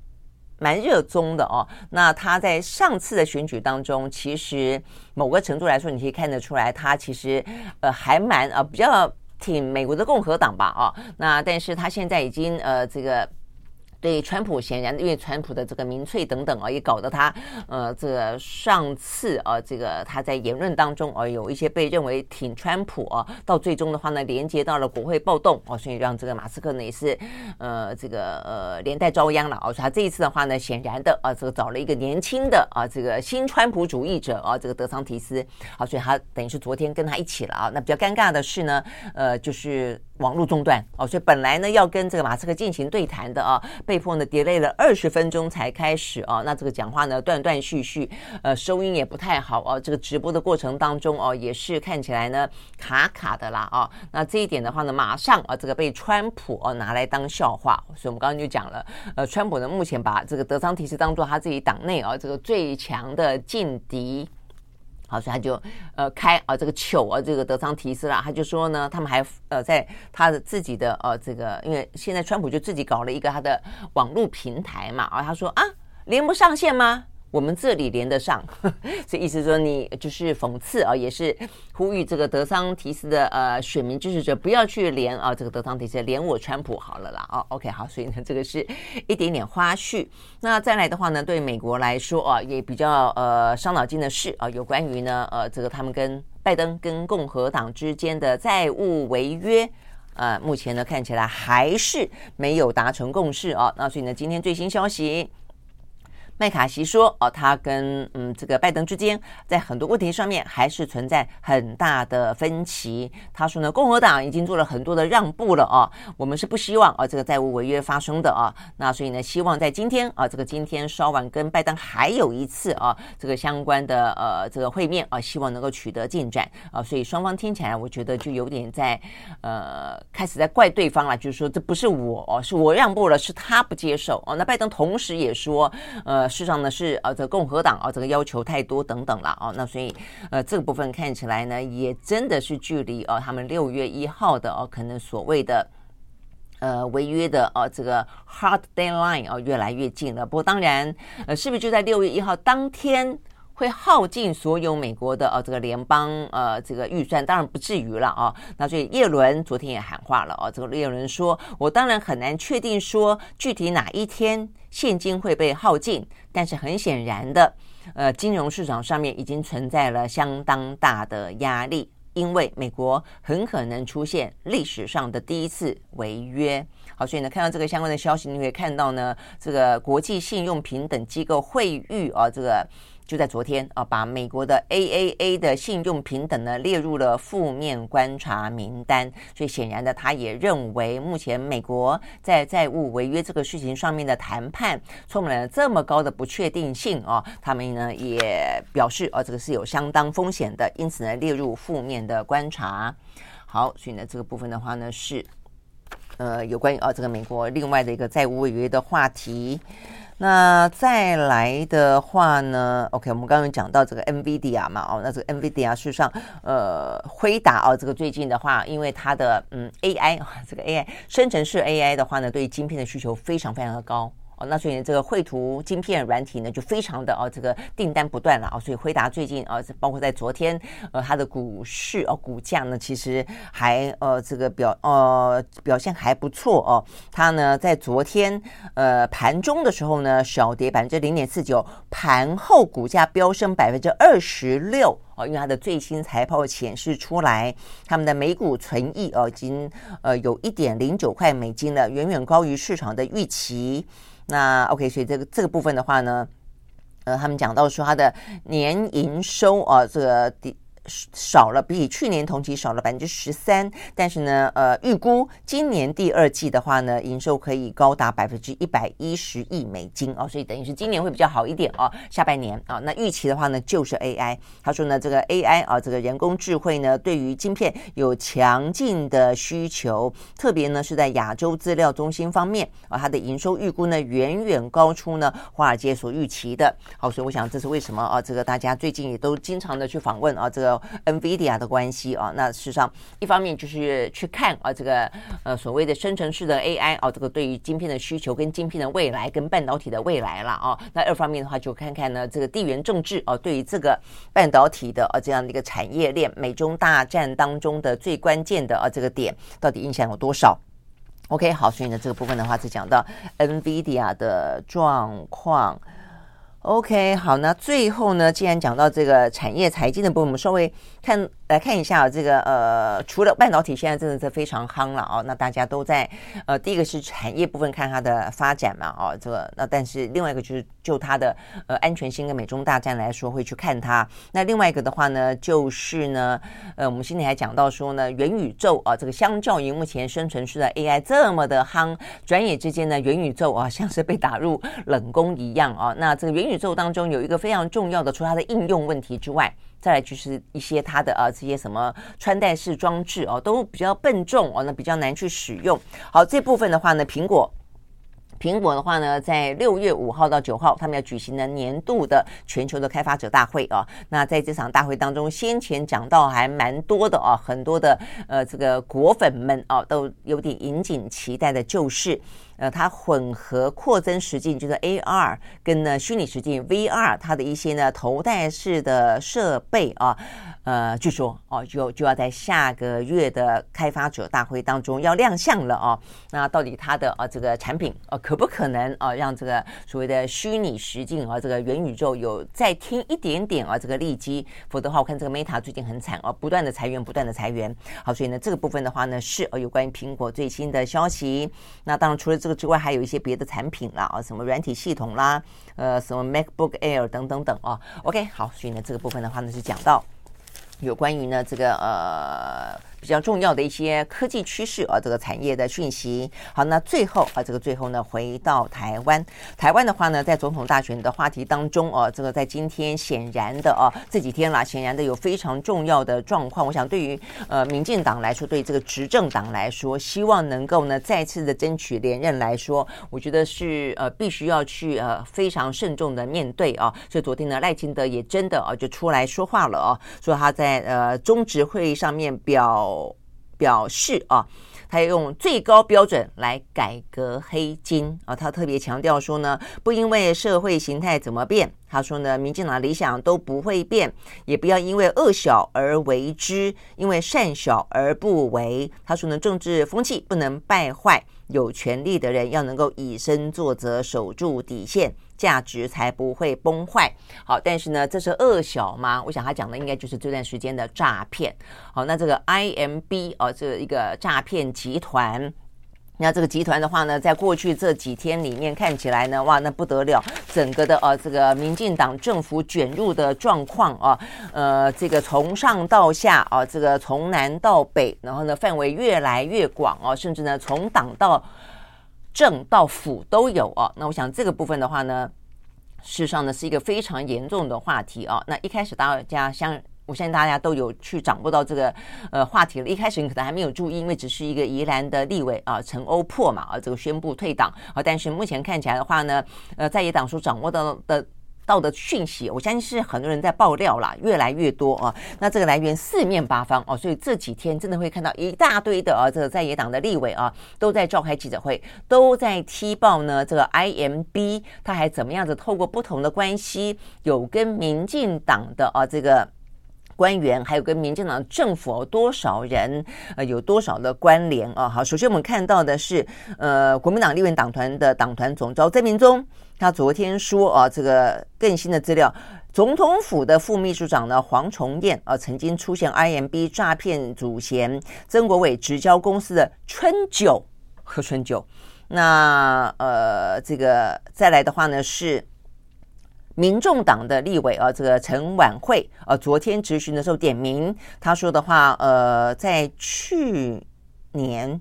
蛮热衷的哦。那他在上次的选举当中，其实某个程度来说，你可以看得出来，他其实呃还蛮啊比较。挺美国的共和党吧，啊，那但是他现在已经呃这个。对川普显然，因为川普的这个民粹等等啊，也搞得他呃，这个上次啊，这个他在言论当中啊，有一些被认为挺川普啊，到最终的话呢，连接到了国会暴动啊，所以让这个马斯克呢也是呃，这个呃连带遭殃了啊。所以他这一次的话呢，显然的啊，这个找了一个年轻的啊，这个新川普主义者啊，这个德桑提斯啊，所以他等于是昨天跟他一起了啊。那比较尴尬的是呢，呃，就是。网络中断哦，所以本来呢要跟这个马斯克进行对谈的啊，被迫呢 delay 了二十分钟才开始啊。那这个讲话呢断断续续，呃，收音也不太好啊。这个直播的过程当中哦，也是看起来呢卡卡的啦啊。那这一点的话呢，马上啊这个被川普啊拿来当笑话。所以我们刚刚就讲了，呃，川普呢目前把这个德桑提斯当做他自己党内啊这个最强的劲敌。好，所以他就呃开啊这个糗啊这个德桑提斯啦，他就说呢，他们还呃在他的自己的呃这个，因为现在川普就自己搞了一个他的网络平台嘛，啊他说啊连不上线吗？我们这里连得上，所以意思说你就是讽刺啊，也是呼吁这个德桑提斯的呃选民支持者不要去连啊这个德桑提斯连我川普好了啦啊，OK 好，所以呢这个是一点点花絮。那再来的话呢，对美国来说啊也比较呃伤脑筋的事啊，有关于呢呃这个他们跟拜登跟共和党之间的债务违约，呃目前呢看起来还是没有达成共识啊。那所以呢今天最新消息。麦卡锡说：“哦，他跟嗯这个拜登之间在很多问题上面还是存在很大的分歧。他说呢，共和党已经做了很多的让步了啊，我们是不希望啊这个债务违约发生的啊。那所以呢，希望在今天啊这个今天稍晚跟拜登还有一次啊这个相关的呃这个会面啊，希望能够取得进展啊。所以双方听起来，我觉得就有点在呃开始在怪对方了，就是说这不是我，是我让步了，是他不接受哦。那拜登同时也说呃。”事实上呢是呃这共和党啊这个要求太多等等了啊，那所以呃这个部分看起来呢也真的是距离啊他们六月一号的哦可能所谓的呃违约的啊这个 hard deadline 啊越来越近了。不过当然呃是不是就在六月一号当天会耗尽所有美国的呃这个联邦呃这个预算，当然不至于了啊。那所以叶伦昨天也喊话了啊，这个叶伦说，我当然很难确定说具体哪一天现金会被耗尽，但是很显然的，呃，金融市场上面已经存在了相当大的压力。因为美国很可能出现历史上的第一次违约，好，所以呢，看到这个相关的消息，你可以看到呢，这个国际信用评等机构惠誉啊，这个。就在昨天啊，把美国的 AAA 的信用平等呢列入了负面观察名单。所以显然的，他也认为目前美国在债务违约这个事情上面的谈判充满了这么高的不确定性啊。他们呢也表示啊，这个是有相当风险的，因此呢列入负面的观察。好，所以呢这个部分的话呢是呃有关于啊这个美国另外的一个债务违约的话题。那再来的话呢？OK，我们刚刚讲到这个 NVIDIA 嘛，哦，那这个 NVIDIA 事实上，呃，辉达哦，这个最近的话，因为它的嗯 AI 这个 AI 生成式 AI 的话呢，对晶片的需求非常非常的高。那所以呢，这个绘图晶片软体呢，就非常的哦，这个订单不断了啊。所以辉达最近啊，包括在昨天，呃，它的股市哦，股价呢，其实还呃，这个表呃表现还不错哦。它呢，在昨天呃盘中的时候呢，小跌百分之零点四九，盘后股价飙升百分之二十六哦，因为它的最新财报显示出来，他们的每股存益哦，已经呃有一点零九块美金了，远远高于市场的预期。那 OK，所以这个这个部分的话呢，呃，他们讲到说，它的年营收啊，这个第。少了，比去年同期少了百分之十三，但是呢，呃，预估今年第二季的话呢，营收可以高达百分之一百一十亿美金哦，所以等于是今年会比较好一点哦，下半年啊，那预期的话呢，就是 AI。他说呢，这个 AI 啊，这个人工智慧呢，对于晶片有强劲的需求，特别呢是在亚洲资料中心方面啊，它的营收预估呢远远高出呢华尔街所预期的。好，所以我想这是为什么啊？这个大家最近也都经常的去访问啊，这个。NVIDIA 的关系啊，那事实上一方面就是去看啊，这个呃所谓的生成式的 AI 啊，这个对于晶片的需求跟晶片的未来跟半导体的未来了啊。那二方面的话，就看看呢这个地缘政治啊，对于这个半导体的啊这样的一个产业链，美中大战当中的最关键的啊这个点，到底影响有多少？OK，好，所以呢这个部分的话是讲到 NVIDIA 的状况。OK，好，那最后呢，既然讲到这个产业财经的部分，我们稍微看。来看一下这个呃，除了半导体现在真的是非常夯了哦，那大家都在呃，第一个是产业部分看它的发展嘛哦，这个那但是另外一个就是就它的呃安全性跟美中大战来说会去看它。那另外一个的话呢，就是呢呃，我们今天还讲到说呢，元宇宙啊，这个相较于目前生存式的 AI 这么的夯，转眼之间呢，元宇宙啊像是被打入冷宫一样啊。那这个元宇宙当中有一个非常重要的，除它的应用问题之外。再来就是一些它的呃这些什么穿戴式装置哦，都比较笨重哦，那比较难去使用。好，这部分的话呢，苹果。苹果的话呢，在六月五号到九号，他们要举行的年度的全球的开发者大会啊。那在这场大会当中，先前讲到还蛮多的啊，很多的呃这个果粉们啊，都有点引颈期待的，就是呃它混合扩增实境，就是 AR 跟呢虚拟实境 VR，它的一些呢头戴式的设备啊。呃，据说哦，就就要在下个月的开发者大会当中要亮相了哦。那到底它的、啊、这个产品、啊、可不可能啊让这个所谓的虚拟实境啊这个元宇宙有再添一点点啊这个利基？否则的话，我看这个 Meta 最近很惨哦、不断的裁员，不断的裁员。好，所以呢这个部分的话呢是呃有关于苹果最新的消息。那当然除了这个之外，还有一些别的产品啦啊，什么软体系统啦，呃什么 MacBook Air 等等等啊。OK，好，所以呢这个部分的话呢是讲到。有关于呢这个呃。比较重要的一些科技趋势啊，这个产业的讯息。好，那最后啊，这个最后呢，回到台湾，台湾的话呢，在总统大选的话题当中啊，这个在今天显然的啊，这几天啦，显然的有非常重要的状况。我想对于呃民进党来说，对这个执政党来说，希望能够呢再次的争取连任来说，我觉得是呃必须要去呃非常慎重的面对啊。所以昨天呢，赖清德也真的啊就出来说话了啊，说他在呃中执会议上面表。表示啊，他要用最高标准来改革黑金。啊，他特别强调说呢，不因为社会形态怎么变，他说呢，民进党理想都不会变，也不要因为恶小而为之，因为善小而不为。他说呢，政治风气不能败坏，有权力的人要能够以身作则，守住底线，价值才不会崩坏。好，但是呢，这是恶小吗？我想他讲的应该就是这段时间的诈骗。好，那这个 IMB 哦，这一个诈骗集团。那这个集团的话呢，在过去这几天里面看起来呢，哇，那不得了，整个的呃这个民进党政府卷入的状况啊，呃，这个从上到下啊，这个从南到北，然后呢范围越来越广啊，甚至呢从党到政到府都有啊。那我想这个部分的话呢，事实上呢是一个非常严重的话题啊。那一开始大家相。我相信大家都有去掌握到这个呃话题了。一开始你可能还没有注意，因为只是一个宜兰的立委啊，陈欧珀嘛啊，这个宣布退党啊。但是目前看起来的话呢，呃，在野党所掌握到的到的讯息，我相信是很多人在爆料啦，越来越多啊。那这个来源四面八方哦，所以这几天真的会看到一大堆的啊，这个在野党的立委啊，都在召开记者会，都在踢爆呢。这个 IMB 他还怎么样子透过不同的关系，有跟民进党的啊这个。官员还有跟民进党政府多少人呃有多少的关联啊？好，首先我们看到的是呃国民党立院党团的党团总召曾铭宗，他昨天说啊，这个更新的资料，总统府的副秘书长呢黄崇彦啊曾经出现 IMB 诈骗主嫌曾国伟直交公司的春酒喝春酒，那呃这个再来的话呢是。民众党的立委啊，这个陈琬惠啊，昨天质询的时候点名，他说的话，呃，在去年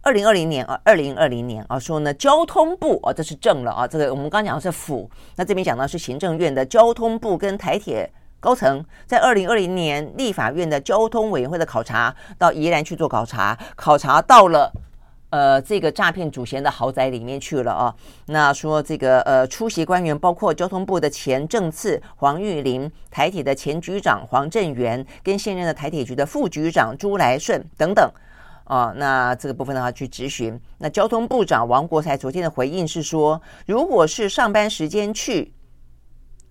二零二零年啊，二零二零年啊，说呢，交通部啊，这是正了啊，这个我们刚讲的是府，那这边讲到是行政院的交通部跟台铁高层，在二零二零年立法院的交通委员会的考察，到宜兰去做考察，考察到了。呃，这个诈骗主嫌的豪宅里面去了啊。那说这个呃，出席官员包括交通部的前政次黄玉玲、台铁的前局长黄振元，跟现任的台铁局的副局长朱来顺等等啊。那这个部分的话去质询。那交通部长王国材昨天的回应是说，如果是上班时间去，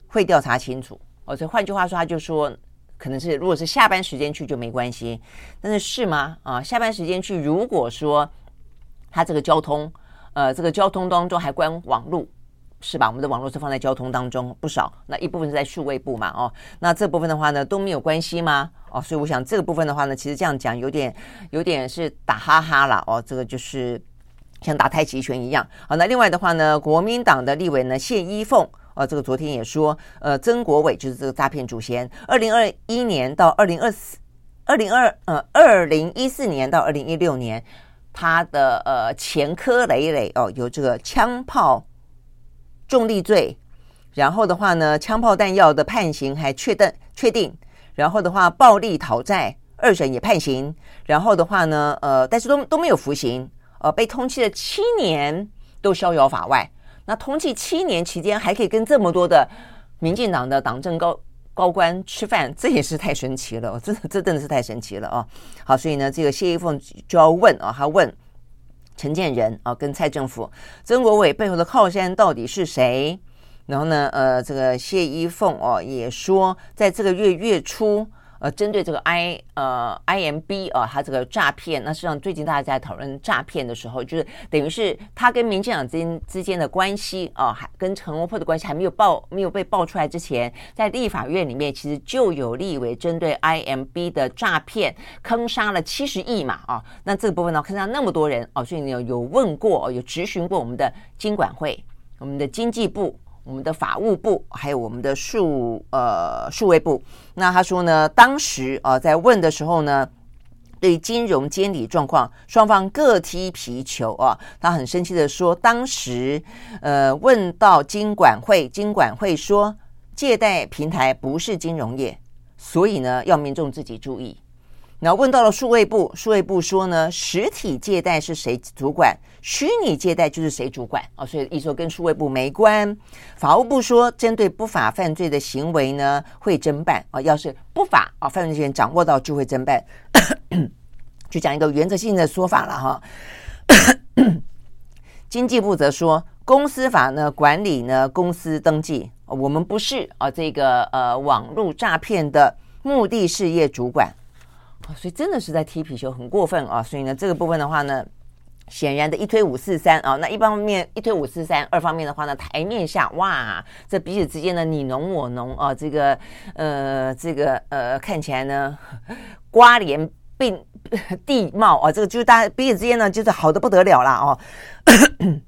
会调查清楚。哦，所以换句话说，他就说可能是如果是下班时间去就没关系。但是是吗？啊，下班时间去，如果说。它这个交通，呃，这个交通当中还关网络，是吧？我们的网络是放在交通当中不少，那一部分是在数位部嘛，哦，那这部分的话呢都没有关系吗？哦，所以我想这个部分的话呢，其实这样讲有点有点是打哈哈了，哦，这个就是像打太极拳一样。好，那另外的话呢，国民党的立委呢谢依凤，呃，这个昨天也说，呃，曾国伟就是这个诈骗主嫌，二零二一年到二零二四，二零二呃二零一四年到二零一六年。他的呃前科累累哦，有这个枪炮重力罪，然后的话呢，枪炮弹药的判刑还确定确定，然后的话暴力讨债二审也判刑，然后的话呢，呃，但是都都没有服刑，呃，被通缉了七年都逍遥法外。那通缉七年期间还可以跟这么多的民进党的党政高高官吃饭，这也是太神奇了，真的这真的是太神奇了啊！好，所以呢，这个谢依凤就要问啊，他问陈建仁啊，跟蔡政府曾国伟背后的靠山到底是谁？然后呢，呃，这个谢依凤哦也说，在这个月月初。呃，针对这个 I 呃 IMB 啊，它这个诈骗，那实际上最近大家在讨论诈骗的时候，就是等于是他跟民进党之间之间的关系啊，还跟陈文珀的关系还没有爆没有被爆出来之前，在立法院里面其实就有立委针对 IMB 的诈骗坑杀了七十亿嘛啊，那这个部分呢，坑杀那么多人哦，所以你有有问过，有质询过我们的经管会、我们的经济部。我们的法务部还有我们的数呃数位部，那他说呢，当时啊、呃、在问的时候呢，对金融监理状况，双方各踢皮球啊。他很生气的说，当时呃问到金管会，金管会说借贷平台不是金融业，所以呢要民众自己注意。然后问到了数位部，数位部说呢，实体借贷是谁主管，虚拟借贷就是谁主管啊？所以意思说跟数位部没关。法务部说，针对不法犯罪的行为呢，会侦办啊。要是不法啊，犯罪人掌握到就会侦办。就讲一个原则性的说法了哈。经济部则说，公司法呢管理呢公司登记，我们不是啊这个呃网络诈骗的目的事业主管。所以真的是在踢皮球，很过分啊！所以呢，这个部分的话呢，显然的一推五四三啊，那一方面一推五四三，二方面的话呢，台面下哇，这彼此之间的你侬我侬啊，这个呃，这个呃，看起来呢，瓜连并地貌啊，这个就是大家彼此之间呢，就是好的不得了啦哦。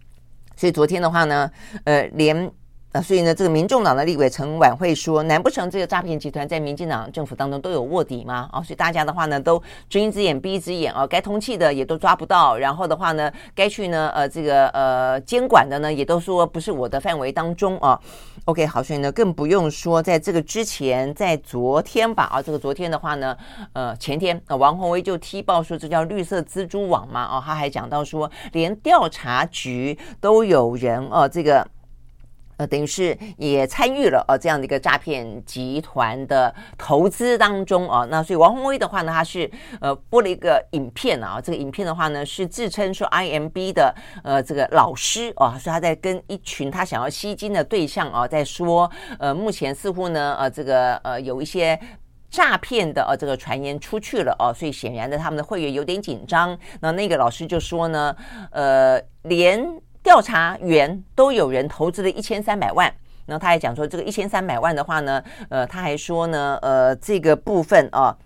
所以昨天的话呢，呃，连。那所以呢，这个民众党的立委陈琬惠说，难不成这个诈骗集团在民进党政府当中都有卧底吗？啊，所以大家的话呢，都睁一只眼闭一只眼啊，该通气的也都抓不到，然后的话呢，该去呢，呃，这个呃监管的呢，也都说不是我的范围当中啊。OK，好，所以呢，更不用说在这个之前，在昨天吧，啊，这个昨天的话呢，呃，前天啊，王宏威就踢爆说这叫绿色蜘蛛网嘛，哦，他还讲到说，连调查局都有人哦，这个。呃，等于是也参与了呃这样的一个诈骗集团的投资当中啊。那所以王宏威的话呢，他是呃播了一个影片啊。这个影片的话呢，是自称说 IMB 的呃这个老师啊，说他在跟一群他想要吸金的对象啊，在说呃目前似乎呢呃这个呃有一些诈骗的呃这个传言出去了哦，所以显然的他们的会员有点紧张。那那个老师就说呢，呃连。调查员都有人投资了一千三百万，然后他还讲说，这个一千三百万的话呢，呃，他还说呢，呃，这个部分啊。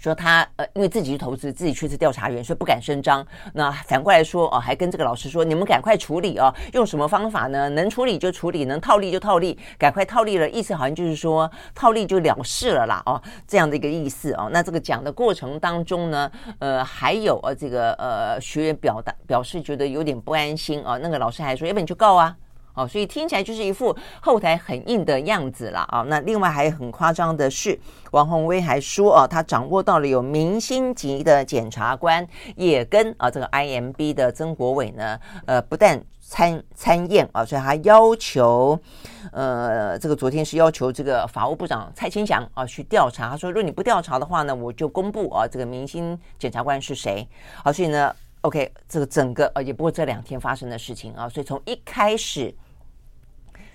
说他呃，因为自己去投资，自己却是调查员，所以不敢声张。那反过来说哦，还跟这个老师说，你们赶快处理哦，用什么方法呢？能处理就处理，能套利就套利，赶快套利了。意思好像就是说套利就了事了啦哦，这样的一个意思哦。那这个讲的过程当中呢，呃，还有呃这个呃学员表达表示觉得有点不安心啊、哦。那个老师还说，要不你就告啊。哦，所以听起来就是一副后台很硬的样子了啊。那另外还很夸张的是，王宏威还说啊，他掌握到了有明星级的检察官也跟啊这个 IMB 的曾国伟呢，呃，不但参参宴啊，所以他要求，呃，这个昨天是要求这个法务部长蔡清祥啊去调查。他说，如果你不调查的话呢，我就公布啊这个明星检察官是谁。好，所以呢，OK，这个整个呃也不过这两天发生的事情啊，所以从一开始。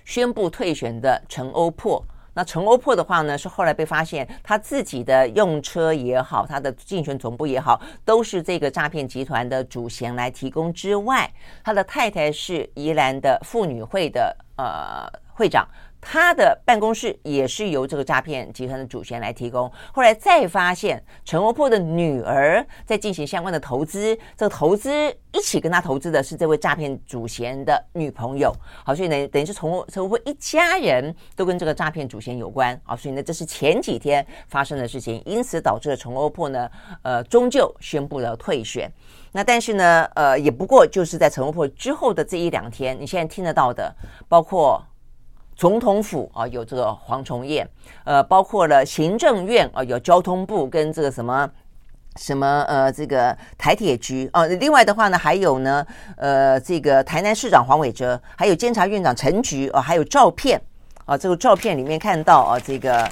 宣布退选的陈欧珀，那陈欧珀的话呢，是后来被发现他自己的用车也好，他的竞选总部也好，都是这个诈骗集团的主嫌来提供之外，他的太太是宜兰的妇女会的呃会长。他的办公室也是由这个诈骗集团的主嫌来提供。后来再发现陈欧珀的女儿在进行相关的投资，这个投资一起跟他投资的是这位诈骗主嫌的女朋友。好，所以呢，等于是陈陈欧珀一家人都跟这个诈骗主嫌有关。好，所以呢，这是前几天发生的事情，因此导致了陈欧珀呢，呃，终究宣布了退选。那但是呢，呃，也不过就是在陈欧珀之后的这一两天，你现在听得到的，包括。总统府啊，有这个蝗虫宴，呃，包括了行政院啊，有交通部跟这个什么什么呃，这个台铁局啊。另外的话呢，还有呢，呃，这个台南市长黄伟哲，还有监察院长陈菊啊，还有照片啊，这个照片里面看到啊，这个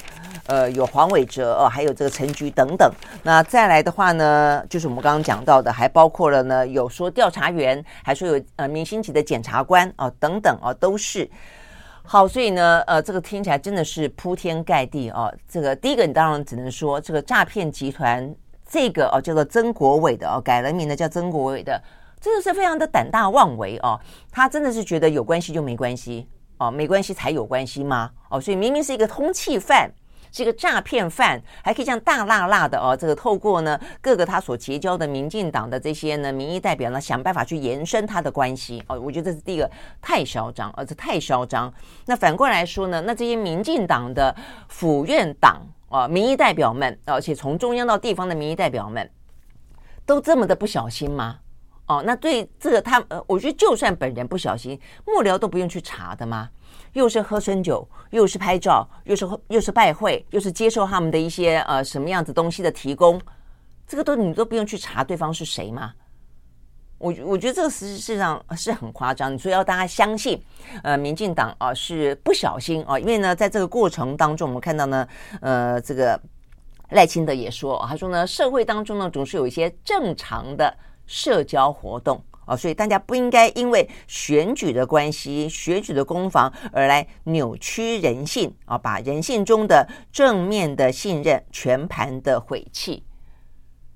呃，有黄伟哲啊，还有这个陈菊等等。那再来的话呢，就是我们刚刚讲到的，还包括了呢，有说调查员，还说有呃明星级的检察官啊，等等啊，都是。好，所以呢，呃，这个听起来真的是铺天盖地哦。这个第一个，你当然只能说这个诈骗集团，这个哦叫做曾国伟的哦，改了名的叫曾国伟的，真的是非常的胆大妄为哦。他真的是觉得有关系就没关系哦，没关系才有关系吗？哦，所以明明是一个通缉犯。是一个诈骗犯，还可以这样大辣辣的哦。这个透过呢各个他所结交的民进党的这些呢民意代表呢，想办法去延伸他的关系哦。我觉得这是第一个太嚣张，而且太嚣张。那反过来说呢，那这些民进党的府院党啊民意代表们，而且从中央到地方的民意代表们，都这么的不小心吗？哦，那对这个他呃，我觉得就算本人不小心，幕僚都不用去查的吗？又是喝春酒，又是拍照，又是又是拜会，又是接受他们的一些呃什么样子东西的提供，这个都你都不用去查对方是谁吗？我我觉得这个实际上是很夸张。你说要大家相信，呃，民进党啊是不小心啊，因为呢，在这个过程当中，我们看到呢，呃，这个赖清德也说，他说呢，社会当中呢总是有一些正常的社交活动。哦，所以大家不应该因为选举的关系、选举的攻防而来扭曲人性啊，把人性中的正面的信任全盘的毁弃。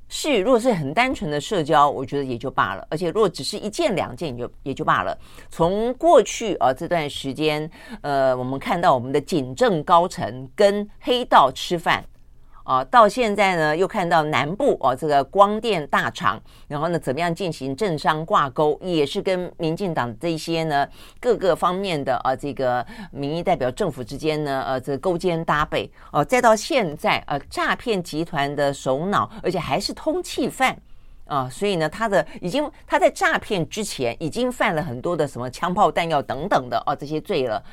是，如果是很单纯的社交，我觉得也就罢了。而且，如果只是一件两件，也就也就罢了。从过去啊这段时间，呃，我们看到我们的警政高层跟黑道吃饭。啊，到现在呢，又看到南部哦，这个光电大厂，然后呢，怎么样进行政商挂钩，也是跟民进党这些呢各个方面的啊，这个民意代表政府之间呢，呃，这个勾肩搭背哦，再到现在呃，诈骗集团的首脑，而且还是通缉犯啊，所以呢，他的已经他在诈骗之前已经犯了很多的什么枪炮弹药等等的哦这些罪了，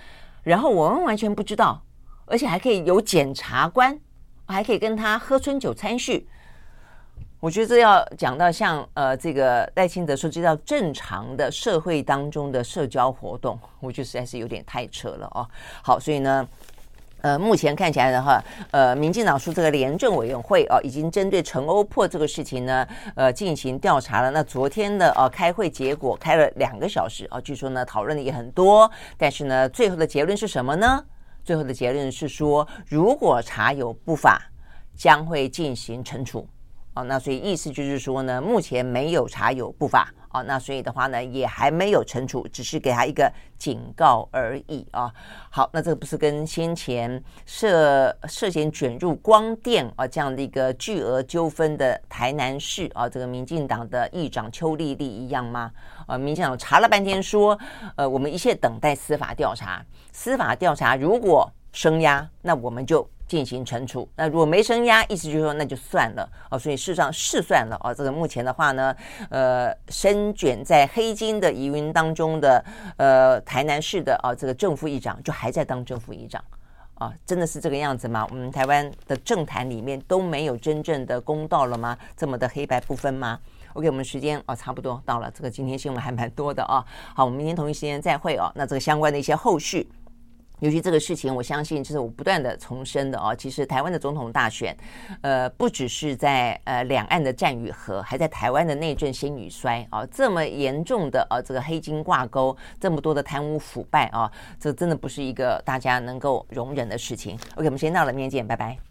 然后我们完全不知道，而且还可以有检察官。我还可以跟他喝春酒餐叙，我觉得这要讲到像呃这个赖清德说这叫正常的社会当中的社交活动，我觉得实在是有点太扯了哦。好，所以呢，呃，目前看起来的话，呃，民进党说这个廉政委员会哦，已经针对陈欧破这个事情呢，呃，进行调查了。那昨天的呃开会结果开了两个小时啊，据说呢讨论的也很多，但是呢，最后的结论是什么呢？最后的结论是说，如果查有不法，将会进行惩处。哦，那所以意思就是说呢，目前没有查有不法。哦，那所以的话呢，也还没有惩处，只是给他一个警告而已啊。好，那这个不是跟先前涉涉嫌卷入光电啊这样的一个巨额纠纷的台南市啊这个民进党的议长邱丽丽一样吗？呃，民进党查了半天说，呃，我们一切等待司法调查，司法调查如果升压，那我们就。进行惩处，那如果没声押，意思就是说那就算了哦。所以事实上是算了哦。这个目前的话呢，呃，深卷在黑金的疑云当中的呃台南市的啊这个正副议长就还在当正副议长啊，真的是这个样子吗？我们台湾的政坛里面都没有真正的公道了吗？这么的黑白不分吗？OK，我们时间啊差不多到了，这个今天新闻还蛮多的啊。好，我们明天同一时间再会哦。那这个相关的一些后续。尤其这个事情，我相信就是我不断的重申的哦。其实台湾的总统大选，呃，不只是在呃两岸的战与和，还在台湾的内政兴与衰啊。这么严重的呃这个黑金挂钩，这么多的贪污腐败啊，这真的不是一个大家能够容忍的事情。OK，我们先到了，明天见，拜拜。